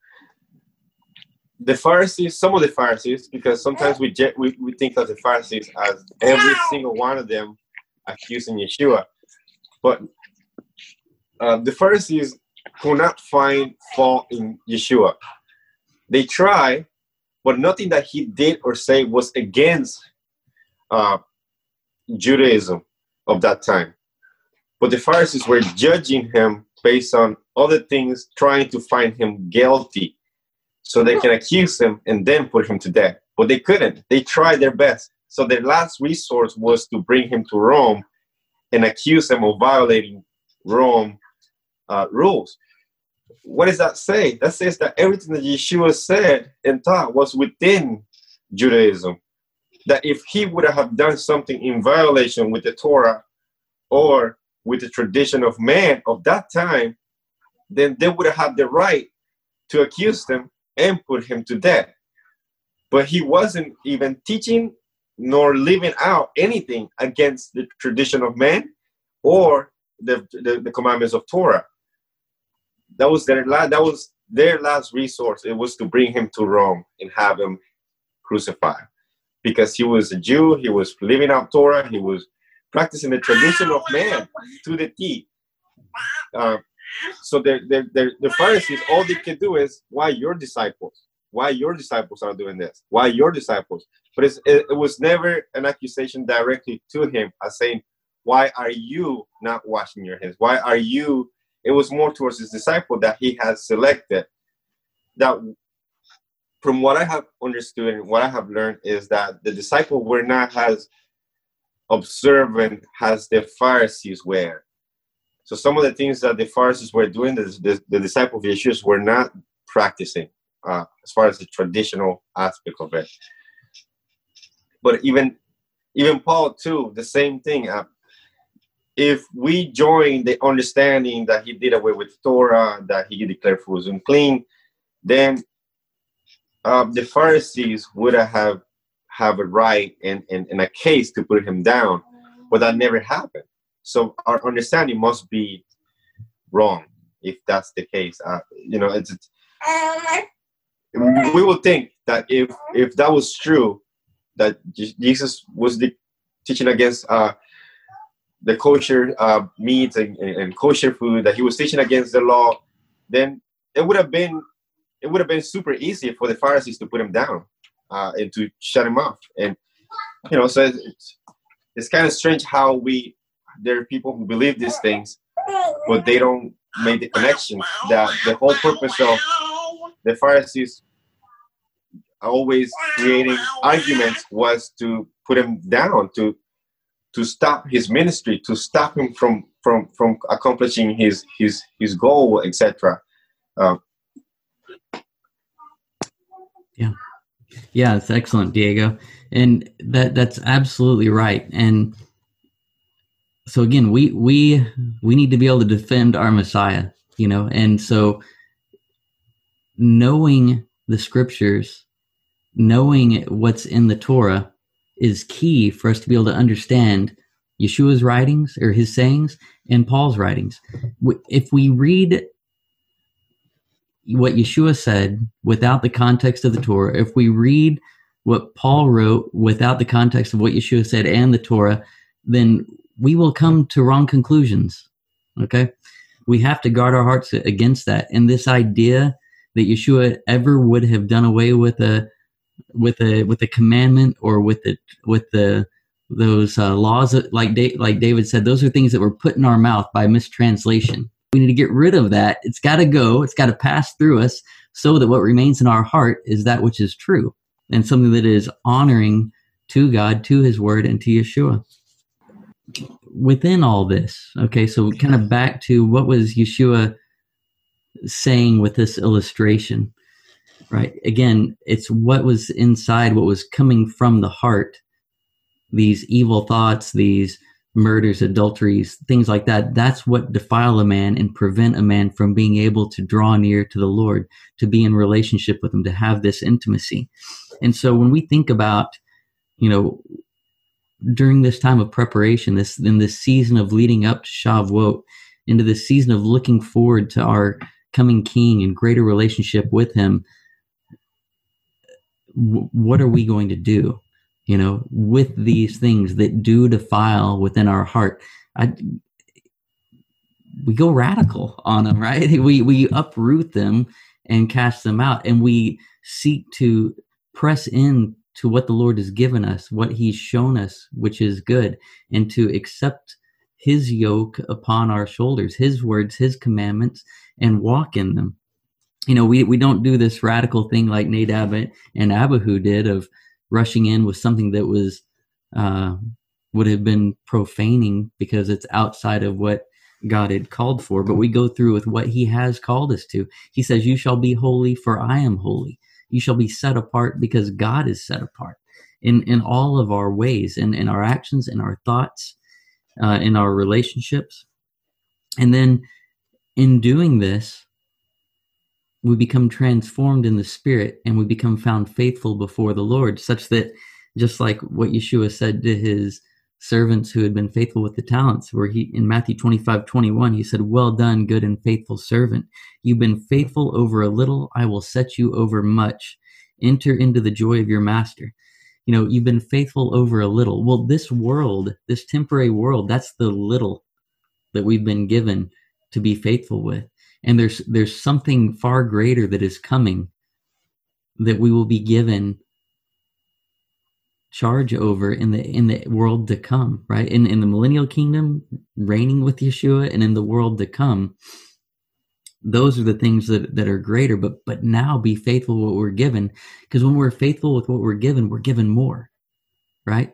the Pharisees, some of the Pharisees, because sometimes we we, we think of the Pharisees as every single one of them accusing Yeshua, but uh, the Pharisees could not find fault in Yeshua. They try, but nothing that he did or say was against uh, Judaism of that time. But the Pharisees were judging him based on other things, trying to find him guilty so they can accuse him and then put him to death. But they couldn't. They tried their best. So their last resource was to bring him to Rome and accuse him of violating Rome uh, rules. What does that say? That says that everything that Yeshua said and taught was within Judaism. That if he would have done something in violation with the Torah or with the tradition of man of that time, then they would have had the right to accuse them and put him to death. But he wasn't even teaching nor living out anything against the tradition of man or the, the, the commandments of Torah. That was their last, that was their last resource. It was to bring him to Rome and have him crucified. Because he was a Jew, he was living out Torah, he was practicing the tradition of man to the T. Uh, so the, the, the, the Pharisees, all they could do is, why your disciples? why your disciples are doing this? Why your disciples? But it, it was never an accusation directly to him as saying, why are you not washing your hands? Why are you? It was more towards his disciple that he has selected. That, from what I have understood and what I have learned, is that the disciple were not as observant as the Pharisees were. So some of the things that the Pharisees were doing, the, the, the disciples of Yeshua were not practicing uh, as far as the traditional aspect of it. But even even Paul too, the same thing. Uh, if we join the understanding that he did away with Torah, that he declared fools unclean, then uh, the Pharisees would have have a right and, and, and a case to put him down, but that never happened. So our understanding must be wrong if that's the case. Uh, you know, it's, it's we would think that if if that was true, that Jesus was the, teaching against uh, the kosher uh, meats and, and, kosher food, that he was teaching against the law, then it would have been it would have been super easy for the Pharisees to put him down uh, and to shut him off. And you know, so it's, it's kind of strange how we there are people who believe these things, but they don't make the connection that the whole purpose of the Pharisees always creating arguments was to put him down, to to stop his ministry, to stop him from from from accomplishing his his his goal, etc. Uh, yeah, yeah, it's excellent, Diego, and that that's absolutely right. And so again, we we we need to be able to defend our Messiah, you know, and so knowing the scriptures, knowing what's in the Torah is key for us to be able to understand Yeshua's writings or his sayings and Paul's writings. If we read what Yeshua said without the context of the Torah, if we read what Paul wrote without the context of what Yeshua said and the Torah, then we will come to wrong conclusions. Okay? We have to guard our hearts against that. And this idea that Yeshua ever would have done away with a with a with a commandment or with the with the those uh, laws that, like da- like David said those are things that were put in our mouth by mistranslation. We need to get rid of that. It's got to go. It's got to pass through us so that what remains in our heart is that which is true and something that is honoring to God, to his word and to Yeshua. Within all this, okay, so kind of back to what was Yeshua saying with this illustration, right? Again, it's what was inside, what was coming from the heart, these evil thoughts, these murders, adulteries, things like that. That's what defile a man and prevent a man from being able to draw near to the Lord, to be in relationship with Him, to have this intimacy. And so when we think about, you know, during this time of preparation, this in this season of leading up to Shavuot, into this season of looking forward to our coming king and greater relationship with him w- what are we going to do you know with these things that do defile within our heart? I, we go radical on them right? We we uproot them and cast them out and we seek to press in to what the lord has given us what he's shown us which is good and to accept his yoke upon our shoulders, his words, his commandments, and walk in them. You know, we, we don't do this radical thing like Nadab and Abihu did of rushing in with something that was uh, would have been profaning because it's outside of what God had called for. But we go through with what He has called us to. He says, "You shall be holy, for I am holy. You shall be set apart because God is set apart." In in all of our ways, in in our actions, in our thoughts, uh, in our relationships. And then in doing this, we become transformed in the spirit and we become found faithful before the Lord, such that just like what Yeshua said to his servants who had been faithful with the talents, where he in Matthew 25, 21, he said, Well done, good and faithful servant. You've been faithful over a little, I will set you over much. Enter into the joy of your master you know you've been faithful over a little well this world this temporary world that's the little that we've been given to be faithful with and there's there's something far greater that is coming that we will be given charge over in the in the world to come right? In in the millennial kingdom reigning with yeshua and in the world to come those are the things that that are greater. But but now be faithful what we're given because when we're faithful with what we're given we're given more right?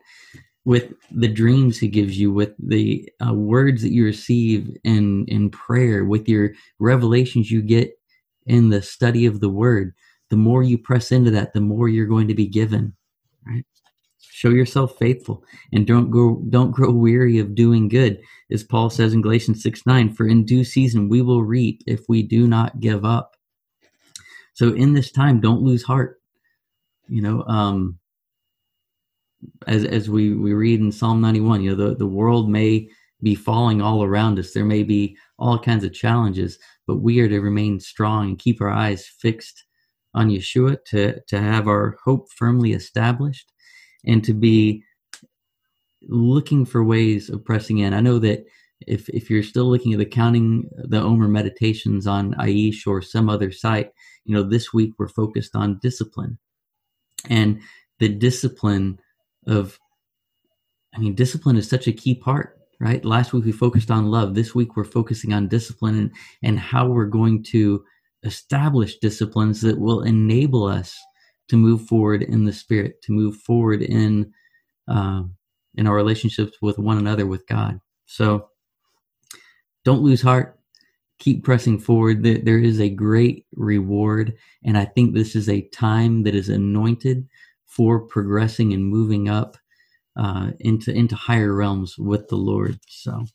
With the dreams he gives you with the uh, words that you receive in in prayer with your revelations you get in the study of the word the more you press into that the more you're going to be given right show yourself faithful and don't go don't grow weary of doing good. As paul says in galatians 6 9 for in due season we will reap if we do not give up. So in this time don't lose heart. You know um as as we we read in psalm 91 you know the, the world may be falling all around us. There may be all kinds of challenges but we are to remain strong and keep our eyes fixed on yeshua to to have our hope firmly established and to be looking for ways of pressing in. I know that if if you're still looking at the counting the Omer meditations on Aish or some other site, you know, this week we're focused on discipline. And the discipline of I mean, discipline is such a key part, right? Last week we focused on love. This week we're focusing on discipline and, and how we're going to establish disciplines that will enable us to move forward in the spirit, to move forward in uh, in our relationships with one another, with God. So don't lose heart. Keep pressing forward. There is a great reward, and I think this is a time that is anointed for progressing and moving up uh, into into higher realms with the Lord. So,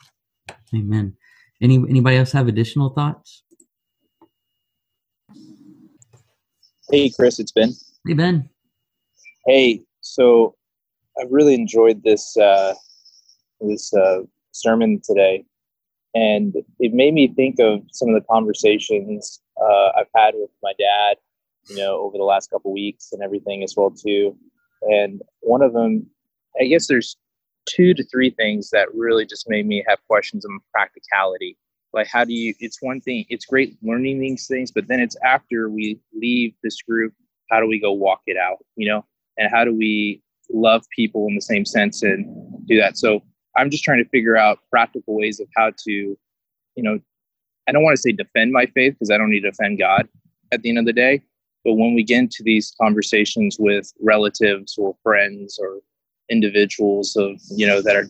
Amen. Any anybody else have additional thoughts? Hey, Chris, it's Ben. Hey, Ben. Hey, so I've really enjoyed this uh, this uh, sermon today, and it made me think of some of the conversations uh, I've had with my dad, you know, over the last couple weeks and everything as well too. And one of them, I guess, there's two to three things that really just made me have questions on practicality. Like, how do you? It's one thing. It's great learning these things, but then it's after we leave this group how do we go walk it out you know? And how do we love people in the same sense and do that? So i'm just trying to figure out practical ways of how to you know i don't want to say defend my faith because i don't need to defend god at the end of the day but when we get into these conversations with relatives or friends or individuals of you know that are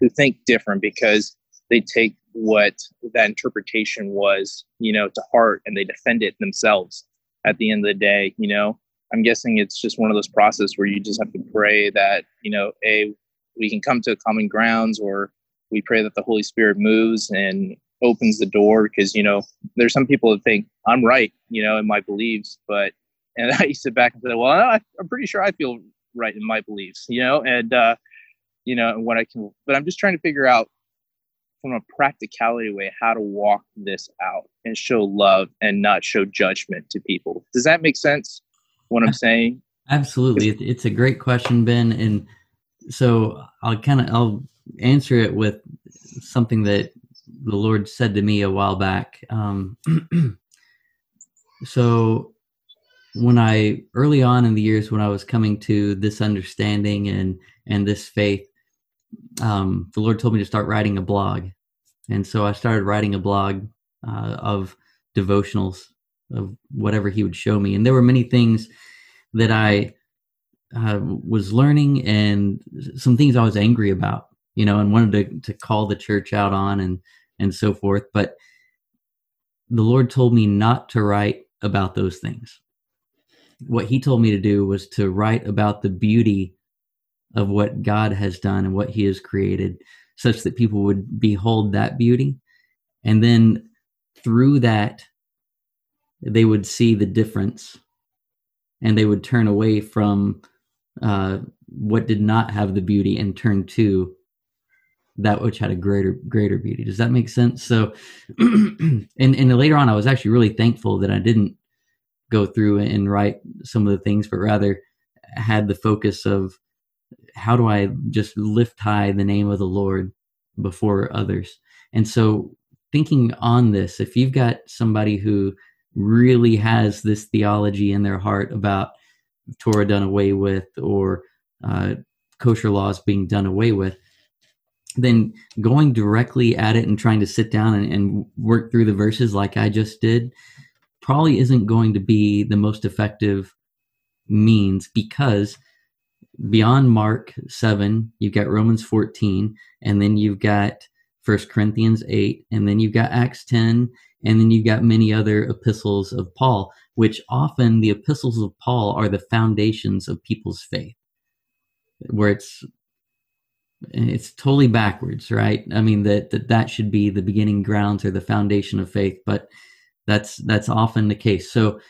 who think different because they take what that interpretation was you know to heart and they defend it themselves at the end of the day, you know, I'm guessing it's just one of those processes where you just have to pray that, you know, a we can come to common grounds or we pray that the Holy Spirit moves and opens the door. Because, you know, there's some people that think I'm right, you know, in my beliefs, but and I sit back and say, well, I, I'm pretty sure I feel right in my beliefs, you know, and uh, you know, and what I can, but I'm just trying to figure out from a practicality way how to walk this out and show love and not show judgment to people. Does that make sense? What I'm saying? Absolutely. It's a great question, Ben. And so I'll kind of I'll answer it with something that the Lord said to me a while back. Um, so when I early on in the years when I was coming to this understanding and and this faith, um, the Lord told me to start writing a blog, and so I started writing a blog uh, of devotionals of whatever He would show me, and there were many things that I uh, was learning and some things I was angry about, you know, and wanted to to call the church out on and and so forth, but the Lord told me not to write about those things. What He told me to do was to write about the beauty of what God has done and what He has created, such that people would behold that beauty. And then through that, they would see the difference and they would turn away from uh, what did not have the beauty and turn to that which had a greater greater beauty does that make sense so and and later on i was actually really thankful that i didn't go through and write some of the things but rather had the focus of how do I just lift high the name of the Lord before others? And so, thinking on this, if you've got somebody who really has this theology in their heart about Torah done away with or uh, kosher laws being done away with, then going directly at it and trying to sit down and, and work through the verses like I just did probably isn't going to be the most effective means because beyond Mark 7, you've got Romans 14, and then you've got First Corinthians 8, and then you've got Acts 10, and then you've got many other epistles of Paul, which often the epistles of Paul are the foundations of people's faith, where it's it's totally backwards, right? I mean that that that should be the beginning grounds or the foundation of faith, but that's that's often the case. So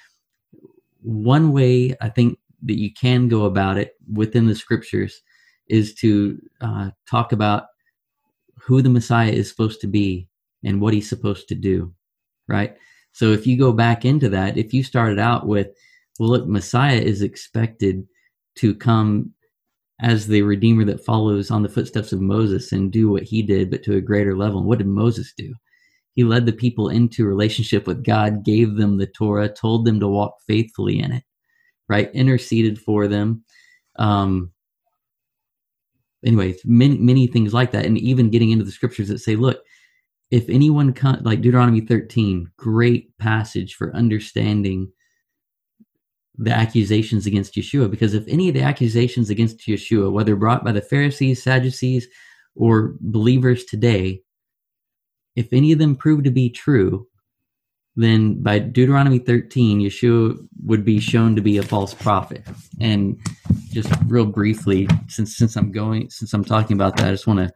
one way I think that you can go about it within the scriptures is to uh, talk about who the Messiah is supposed to be and what he's supposed to do, right? So if you go back into that, if you started out with, well, look, Messiah is expected to come as the redeemer that follows on the footsteps of Moses and do what he did, but to a greater level. What did Moses do? He led the people into relationship with God, gave them the Torah, told them to walk faithfully in it right? Interceded for them. Um, anyway, many many things like that, and even getting into the scriptures that say, look, if anyone con- like Deuteronomy 13, great passage for understanding the accusations against Yeshua, because if any of the accusations against Yeshua, whether brought by the Pharisees, Sadducees, or believers today, if any of them prove to be true, then by Deuteronomy 13, Yeshua would be shown to be a false prophet. And just real briefly, since since I'm going, since I'm talking about that, I just want to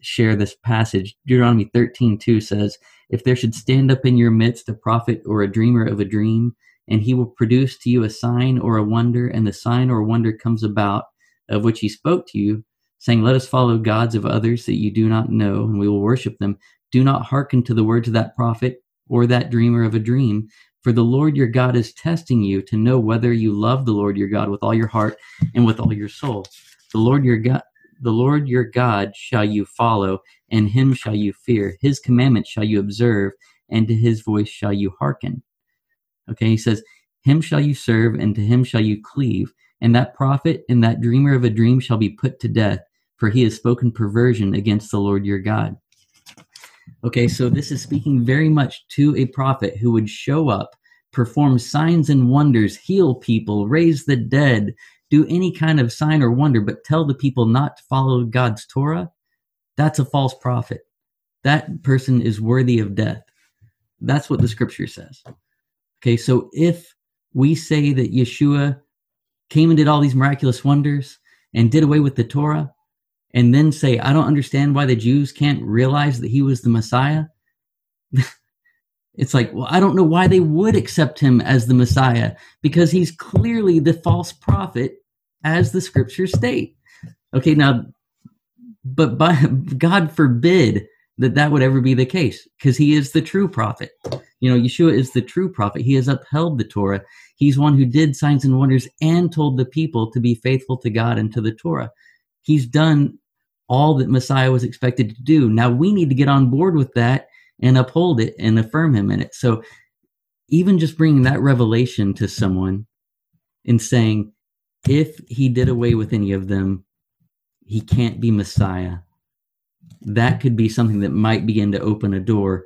share this passage. Deuteronomy 13, 2 says, If there should stand up in your midst a prophet or a dreamer of a dream, and he will produce to you a sign or a wonder, and the sign or wonder comes about of which he spoke to you, saying, Let us follow gods of others that you do not know, and we will worship them. Do not hearken to the words of that prophet or that dreamer of a dream, for the Lord your God is testing you to know whether you love the Lord your God with all your heart and with all your soul. The Lord your God the Lord your God shall you follow, and him shall you fear. His commandments shall you observe, and to his voice shall you hearken. Okay, he says, Him shall you serve, and to him shall you cleave. And that prophet and that dreamer of a dream shall be put to death, for he has spoken perversion against the Lord your God. Okay, so this is speaking very much to a prophet who would show up, perform signs and wonders, heal people, raise the dead, do any kind of sign or wonder, but tell the people not to follow God's Torah. That's a false prophet. That person is worthy of death. That's what the scripture says. Okay, so if we say that Yeshua came and did all these miraculous wonders and did away with the Torah, and then say, I don't understand why the Jews can't realize that he was the Messiah. it's like, well, I don't know why they would accept him as the Messiah because he's clearly the false prophet as the scriptures state. Okay, now, but by, God forbid that that would ever be the case because he is the true prophet. You know, Yeshua is the true prophet. He has upheld the Torah. He's one who did signs and wonders and told the people to be faithful to God and to the Torah. He's done all that Messiah was expected to do. Now we need to get on board with that and uphold it and affirm him in it. So even just bringing that revelation to someone and saying, if he did away with any of them, he can't be Messiah. That could be something that might begin to open a door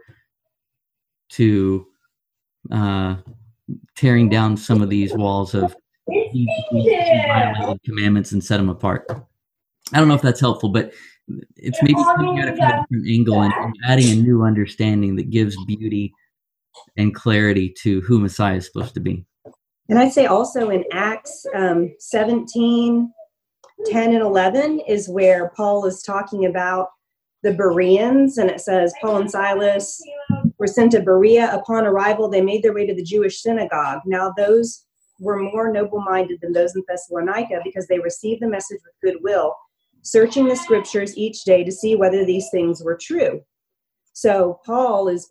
to uh, tearing down some of these walls of he, he, violated commandments and set them apart. I don't know if that's helpful, but it's maybe coming at it from a different angle and, and adding a new understanding that gives beauty and clarity to who Messiah is supposed to be. And I'd say also in Acts um, 17, 10, and 11 is where Paul is talking about the Bereans, and it says Paul and Silas were sent to Berea. Upon arrival, they made their way to the Jewish synagogue. Now, those were more noble minded than those in Thessalonica because they received the message with goodwill searching the scriptures each day to see whether these things were true. So Paul is,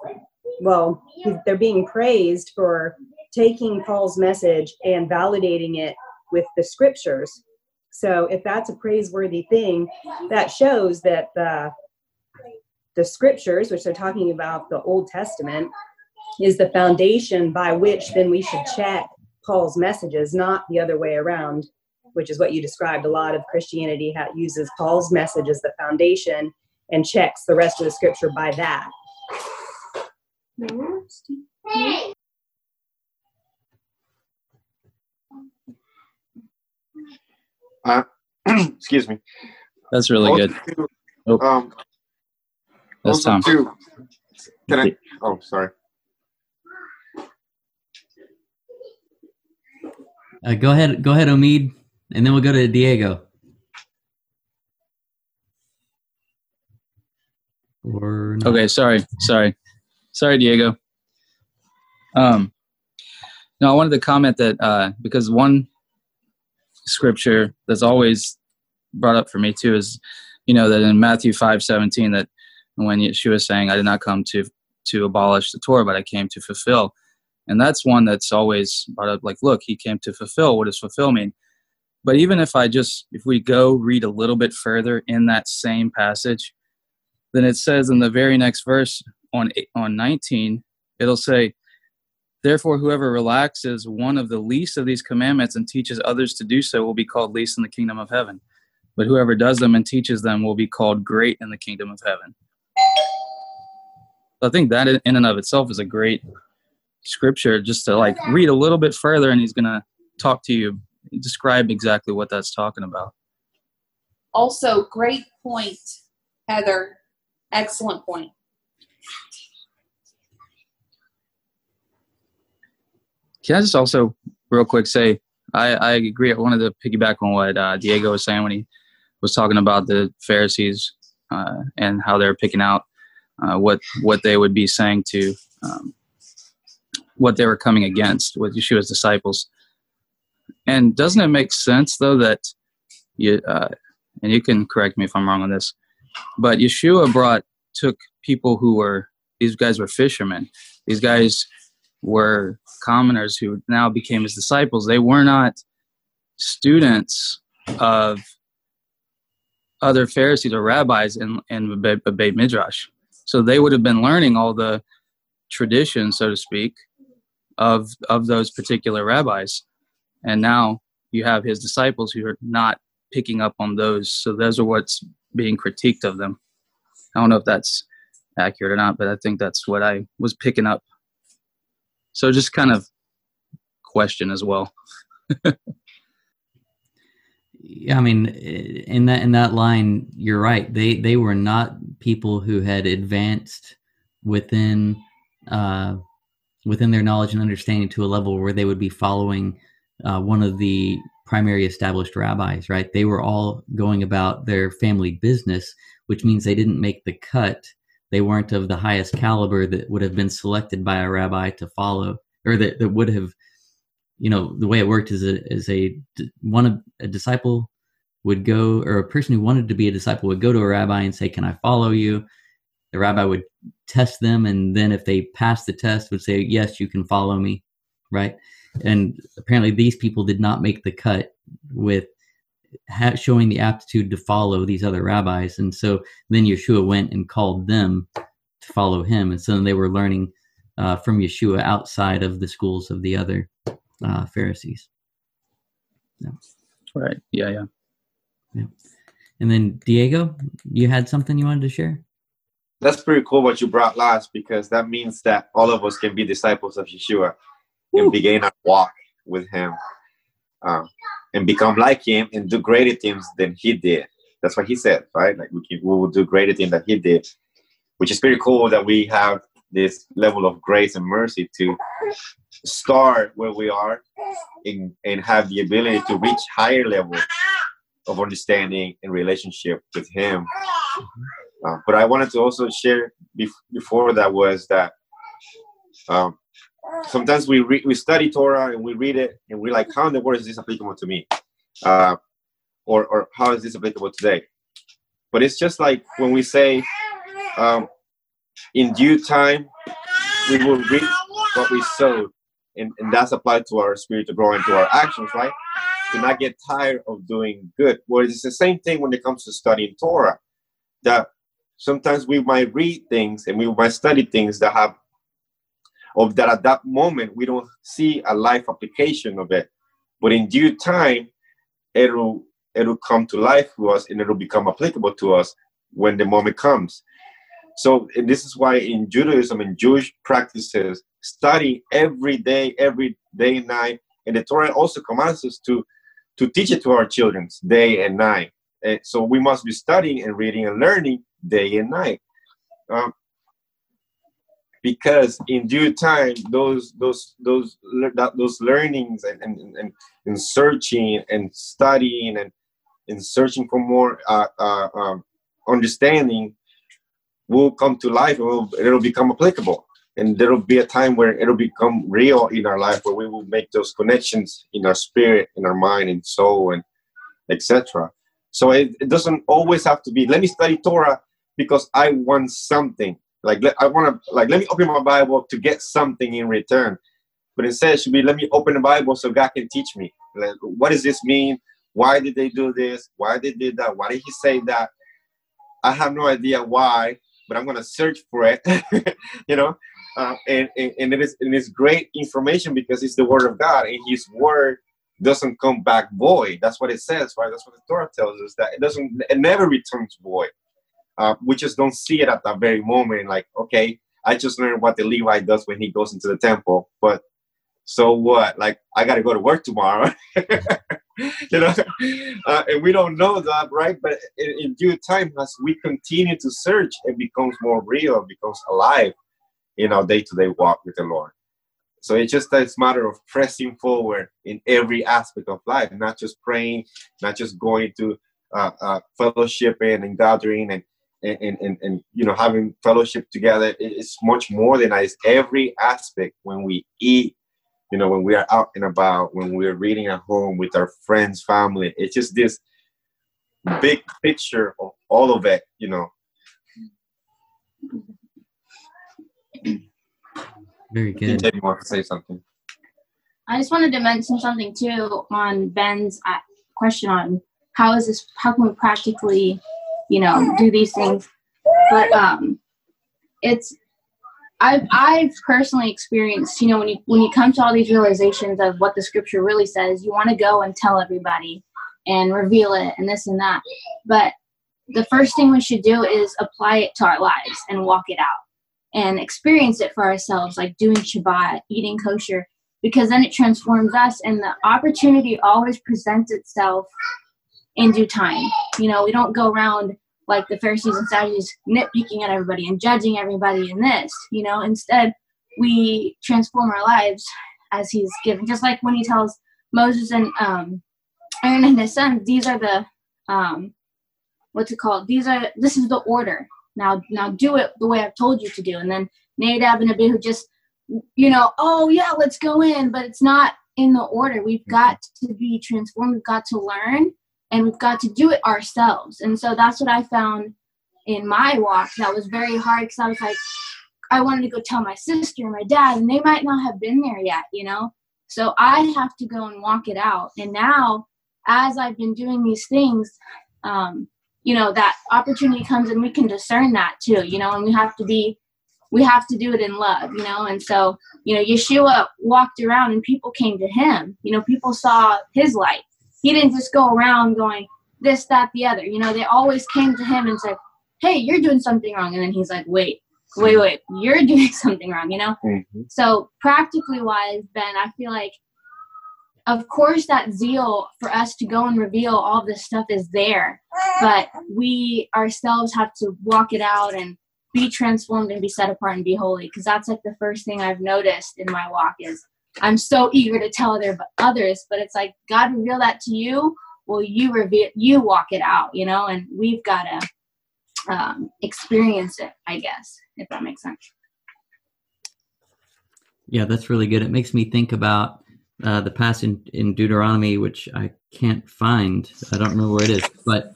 well, they're being praised for taking Paul's message and validating it with the scriptures. So if that's a praiseworthy thing, that shows that the the scriptures, which they're talking about the Old Testament, is the foundation by which then we should check Paul's messages, not the other way around, which is what you described. A lot of Christianity uses Paul's message as the foundation and checks the rest of the scripture by that. Uh, excuse me. That's really Also good. too, Oh. Um, That's also Tom. too, can I? Oh, sorry. Uh, go ahead, go ahead, Omid, and then we'll go to Diego. Or not. Okay, sorry, sorry, sorry, Diego. Um, no, I wanted to comment that uh, because one scripture that's always brought up for me too is, you know, that in Matthew five seventeen that when Yeshua was saying, "I did not come to to abolish the Torah, but I came to fulfill," and that's one that's always brought up. Like, look, he came to fulfill. What does fulfill mean? But even if I just if we go read a little bit further in that same passage, then it says in the very next verse on on 19 it'll say therefore whoever relaxes one of the least of these commandments and teaches others to do so will be called least in the kingdom of heaven. But whoever does them and teaches them will be called great in the kingdom of heaven. I think that in and of itself is a great scripture just to like read a little bit further and he's going to talk to you describe exactly what that's talking about Also, great point, Heather. Excellent point. Can I just also, real quick, say I, I agree. I wanted to piggyback on what uh, Diego was saying when he was talking about the Pharisees uh, and how they're picking out uh, what what they would be saying to um, what they were coming against with Yeshua's disciples. And doesn't it make sense though that you uh, and you can correct me if I'm wrong on this, but Yeshua brought took people who were these guys were fishermen. These guys were commoners who now became his disciples. They were not students of other Pharisees or rabbis in in Beit- Midrash. So they would have been learning all the traditions, so to speak, of of those particular rabbis. And now you have his disciples who are not picking up on those. So those are what's being critiqued of them. I don't know if that's accurate or not, but I think that's what I was picking up. So just kind of question as well. Yeah, I mean, in that in that line, you're right. They they were not people who had advanced within uh, within their knowledge and understanding to a level where they would be following uh, one of the primary established rabbis. Right? They were all going about their family business, which means they didn't make the cut. They weren't of the highest caliber that would have been selected by a rabbi to follow, or that, that would have you know the way it worked is a is a one of a disciple would go or a person who wanted to be a disciple would go to a rabbi and say can i follow you the rabbi would test them and then if they passed the test would say yes you can follow me right and apparently these people did not make the cut with ha- showing the aptitude to follow these other rabbis and so then yeshua went and called them to follow him and so then they were learning uh, from yeshua outside of the schools of the other uh, Pharisees. Right. Yeah, yeah. And then Diego, you had something you wanted to share? That's pretty cool what you brought last because that means that all of us can be disciples of Yeshua and begin a walk with Him um, and become like Him and do greater things than He did. That's what He said, right? Like we, can, we will do greater things than He did, which is pretty cool that we have this level of grace and mercy to start where we are and, and have the ability to reach higher levels of understanding and relationship with Him. Uh, but I wanted to also share bef- before that was that um, sometimes we re- we study Torah and we read it and we're like, how in the world is this applicable to me? Uh, or or how is this applicable today? But it's just like when we say, um, in due time, we will reap what we sowed, and, and that's applied to our spiritual growth and to our actions, right? To not get tired of doing good. Well, it's the same thing when it comes to studying Torah. That sometimes we might read things and we might study things that have of that at that moment we don't see a life application of it. But in due time it'll it'll come to life to us and it'll become applicable to us when the moment comes. So this is why in judaism and jewish practices study every day every day and night and the torah also commands us to to teach it to our children day and night. And so we must be studying and reading and learning day and night. Um, because in due time those those those that, those learnings and and, and, and searching and studying and and searching for more uh, uh, um, understanding will come to life will, it'll become applicable. And there'll be a time where it'll become real in our life where we will make those connections in our spirit in our mind and soul and etc so it, it doesn't always have to be let me study torah because i want something like I want to like let me open my Bible to get something in return. But instead, it should be let me open the Bible so God can teach me. Like, what does this mean? Why did they do this? Why did they did that? Why did he say that? I have no idea why, but I'm gonna search for it. you know, uh, and, and and it is and it's great information because it's the word of God, and His word doesn't come back void. That's what it says, right? That's what the Torah tells us that it doesn't. It never returns void. Uh, we just don't see it at that very moment. Like, okay, I just learned what the Levite does when he goes into the temple, but so what? Like, I got to go to work tomorrow. you know, uh, and we don't know that, right? But in, in, due time, as we continue to search, it becomes more real, becomes alive in our day-to-day walk with the Lord. So it's just it's matter of pressing forward in every aspect of life, not just praying, not just going to uh, uh, fellowshipping and gathering and and, and, and you know having fellowship together it's much more than that it's every aspect when we eat you know when we are out and about when we're reading at home with our friends family it's just this big picture of all of it you know. Very good. You want to say something. I just wanted to mention something too on ben's uh, question on how is this how can we practically you know, do these things. But um, it's I've I've personally experienced, you know, when you when you come to all these realizations of what the scripture really says, you want to go and tell everybody and reveal it and this and that. But the first thing we should do is apply it to our lives and walk it out and experience it for ourselves, like doing Shabbat, eating kosher, because then it transforms us and the opportunity always presents itself in due time. You know, we don't go around like the Pharisees and Sadducees nitpicking at everybody and judging everybody in this. You know, instead we transform our lives as He's given. Just like when He tells Moses and um, Aaron and his sons, these are the um, what's it called? These are this is the order. Now, now do it the way I've told you to do. And then Nadab and Abihu just, you know, oh yeah, let's go in, but it's not in the order. We've got to be transformed. We've got to learn and we've got to do it ourselves. And so that's what I found in my walk that was very hard because I was like, I wanted to go tell my sister and my dad, and they might not have been there yet, you know? So I have to go and walk it out. And now, as I've been doing these things, um, you know, that opportunity comes and we can discern that too, you know, and we have to be, we have to do it in love, you know? And so, you know, Yeshua walked around and people came to him, you know, people saw his light he didn't just go around going this, that, the other. You know, they always came to him and said, Hey, you're doing something wrong. And then he's like, Wait, wait, wait, you're doing something wrong, you know? Mm-hmm. So, practically wise, Ben, I feel like, of course, that zeal for us to go and reveal all this stuff is there, but we ourselves have to walk it out and be transformed and be set apart and be holy because that's like the first thing I've noticed in my walk is I'm so eager to tell other others, but it's like God reveal that to you. Well, you reveal, you walk it out, you know, and we've got to um, experience it, I guess, if that makes sense. Yeah, that's really good. It makes me think about uh, the passage in, Deuteronomy, which I can't find. I don't remember where it is, but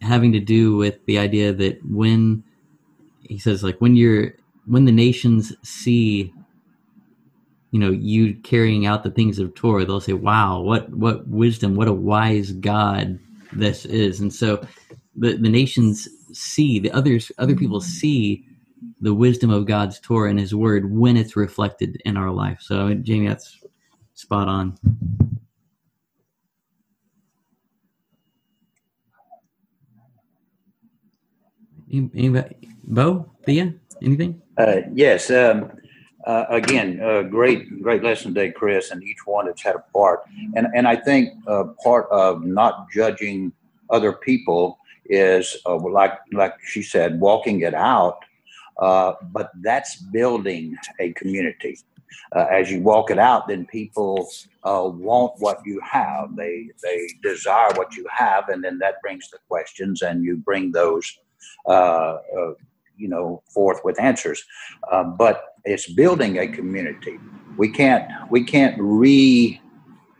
having to do with the idea that when he says, like, when you're when the nations see you know you carrying out the things of Torah, they'll say, "Wow, what what wisdom! What a wise God this is!" And so the the nations see the others other people see the wisdom of God's Torah and His Word when it's reflected in our life. So, Jamie, that's spot on. Anybody, Bo, Thea, anything? Uh, yes. Um, uh, again, uh, great, great lesson today, Chris, and each one that's had a part. And and I think uh, part of not judging other people is uh, like like she said, walking it out. Uh, but that's building a community. Uh, as you walk it out, then people want what you have. They they desire what you have, and then that brings the questions, and you bring those you know forth with answers. Uh, but it's building a community. We can't we can't re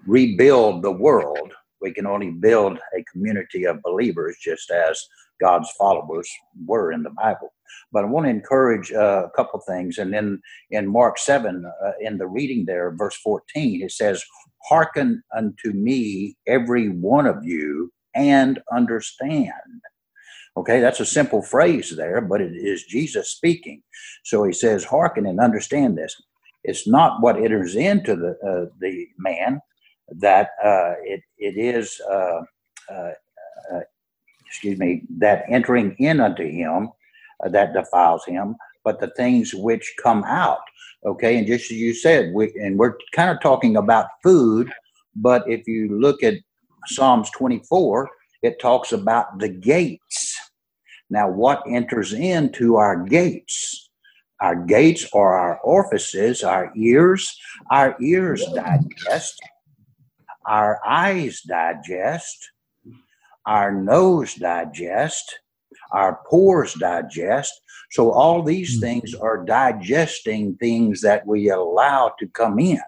rebuild the world. We can only build a community of believers, just as God's followers were in the Bible. But I want to encourage uh, a couple things. And then in Mark 7, uh, in the reading there, verse 14, it says, Hearken unto me, every one of you, and understand. Okay, that's a simple phrase there, but it is Jesus speaking. So he says, hearken and understand this. It's not what enters into the uh, the man that uh, it it is. Uh, uh, uh excuse me, that entering in unto him uh, that defiles him, but the things which come out. Okay, and just as you said, we, and we're kind of talking about food, but if you look at Psalms 24, it talks about the gates. Now, what enters into our gates? Our gates are our orifices, our ears. Our ears digest, our eyes digest, our nose digest, our pores digest. So, all these hmm. things are digesting things that we allow to come in.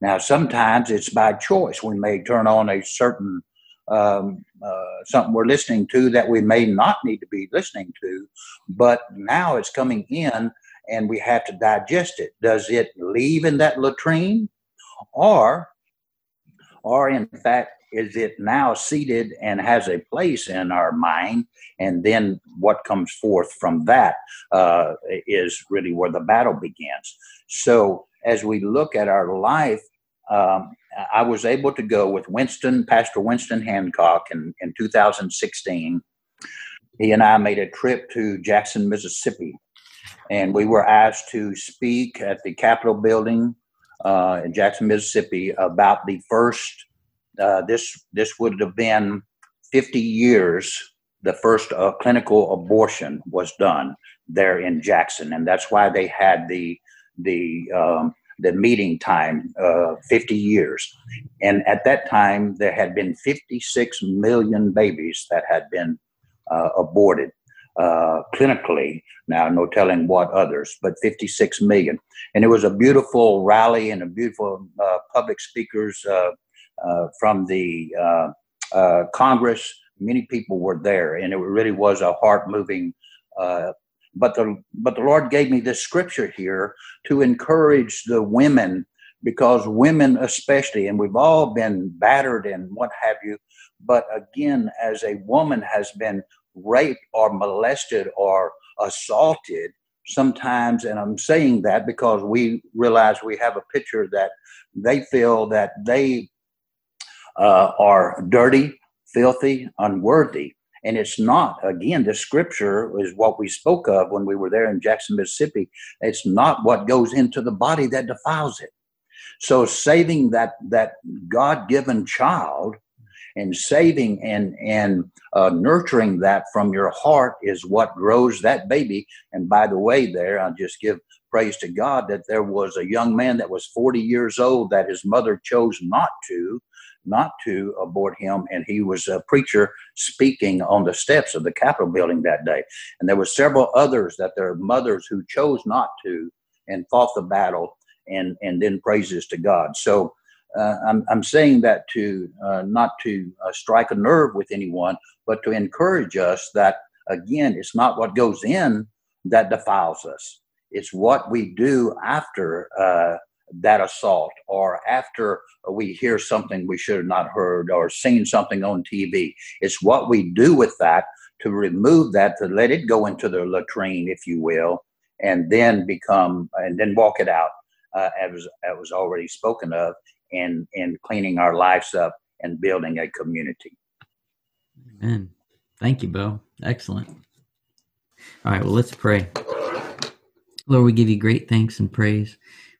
Now, sometimes it's by choice. We may turn on a certain um, uh, something we're listening to that we may not need to be listening to, but now it's coming in and we have to digest it. Does it leave in that latrine, or, or in fact, is it now seated and has a place in our mind? And then what comes forth from that uh, is really where the battle begins. So as we look at our life, um, I was able to go with Winston, Pastor Winston Hancock, in, in 2016. He and I made a trip to Jackson, Mississippi, and we were asked to speak at the Capitol building uh, in Jackson, Mississippi, about the first. Uh, this this would have been 50 years. The first uh, clinical abortion was done there in Jackson, and that's why they had the the um, the meeting time, uh, 50 years. And at that time, there had been 56 million babies that had been uh, aborted uh, clinically. Now, no telling what others, but 56 million. And it was a beautiful rally and a beautiful uh, public speakers uh, uh, from the Congress. Many people were there, and it really was a heart moving but the but the Lord gave me this scripture here to encourage the women because women especially and we've all been battered and what have you but again as a woman has been raped or molested or assaulted sometimes and i'm saying that because we realize we have a picture that they feel that they uh, are dirty filthy unworthy and it's not, again, the scripture is what we spoke of when we were there in Jackson, Mississippi. It's not what goes into the body that defiles it. So saving that that God-given child and saving and and uh, nurturing that from your heart is what grows that baby. And by the way, there I'll just give praise to God that there was a young man that was 40 years old that his mother chose not to, not to abort him, and he was a preacher speaking on the steps of the Capitol building that day. And there were several others that their mothers who chose not to and fought the battle, and and then praises to God. So. Uh, I'm, I'm saying that to uh, not to uh, strike a nerve with anyone, but to encourage us that again, it's not what goes in that defiles us. It's what we do after uh, that assault or after we hear something we should have not heard or seen something on TV. It's what we do with that to remove that, to let it go into the latrine, if you will, and then become, and then walk it out, uh, as, as was already spoken of, in, in cleaning our lives up and building a community. Amen. Thank you, Bo. Excellent. All right, well, let's pray. Lord, we give you great thanks and praise.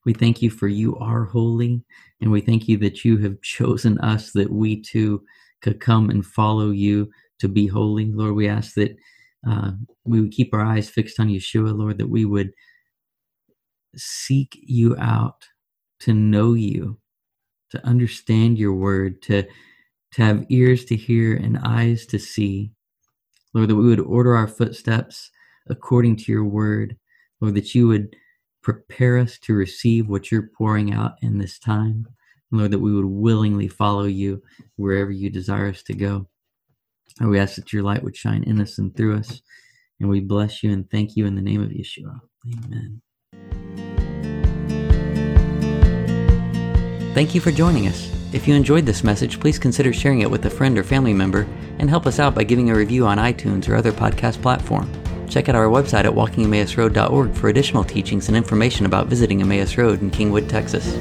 We thank you for you are holy, and we thank you that you have chosen us that we too could come and follow you to be holy. Lord, we ask that uh, we would keep our eyes fixed on Yeshua, Lord, that we would seek you out, to know you, to understand your word, to, to have ears to hear and eyes to see. Lord, that we would order our footsteps according to your word. Lord, that you would prepare us to receive what you're pouring out in this time. Lord, that we would willingly follow you wherever you desire us to go. And we ask that your light would shine in us and through us. And we bless you and thank you in the name of Yeshua. Amen. Thank you for joining us. If you enjoyed this message, please consider sharing it with a friend or family member and help us out by giving a review on iTunes or other podcast platform. Check out our website at walkingemmausroad.org for additional teachings and information about visiting Emmaus Road in Kingwood, Texas.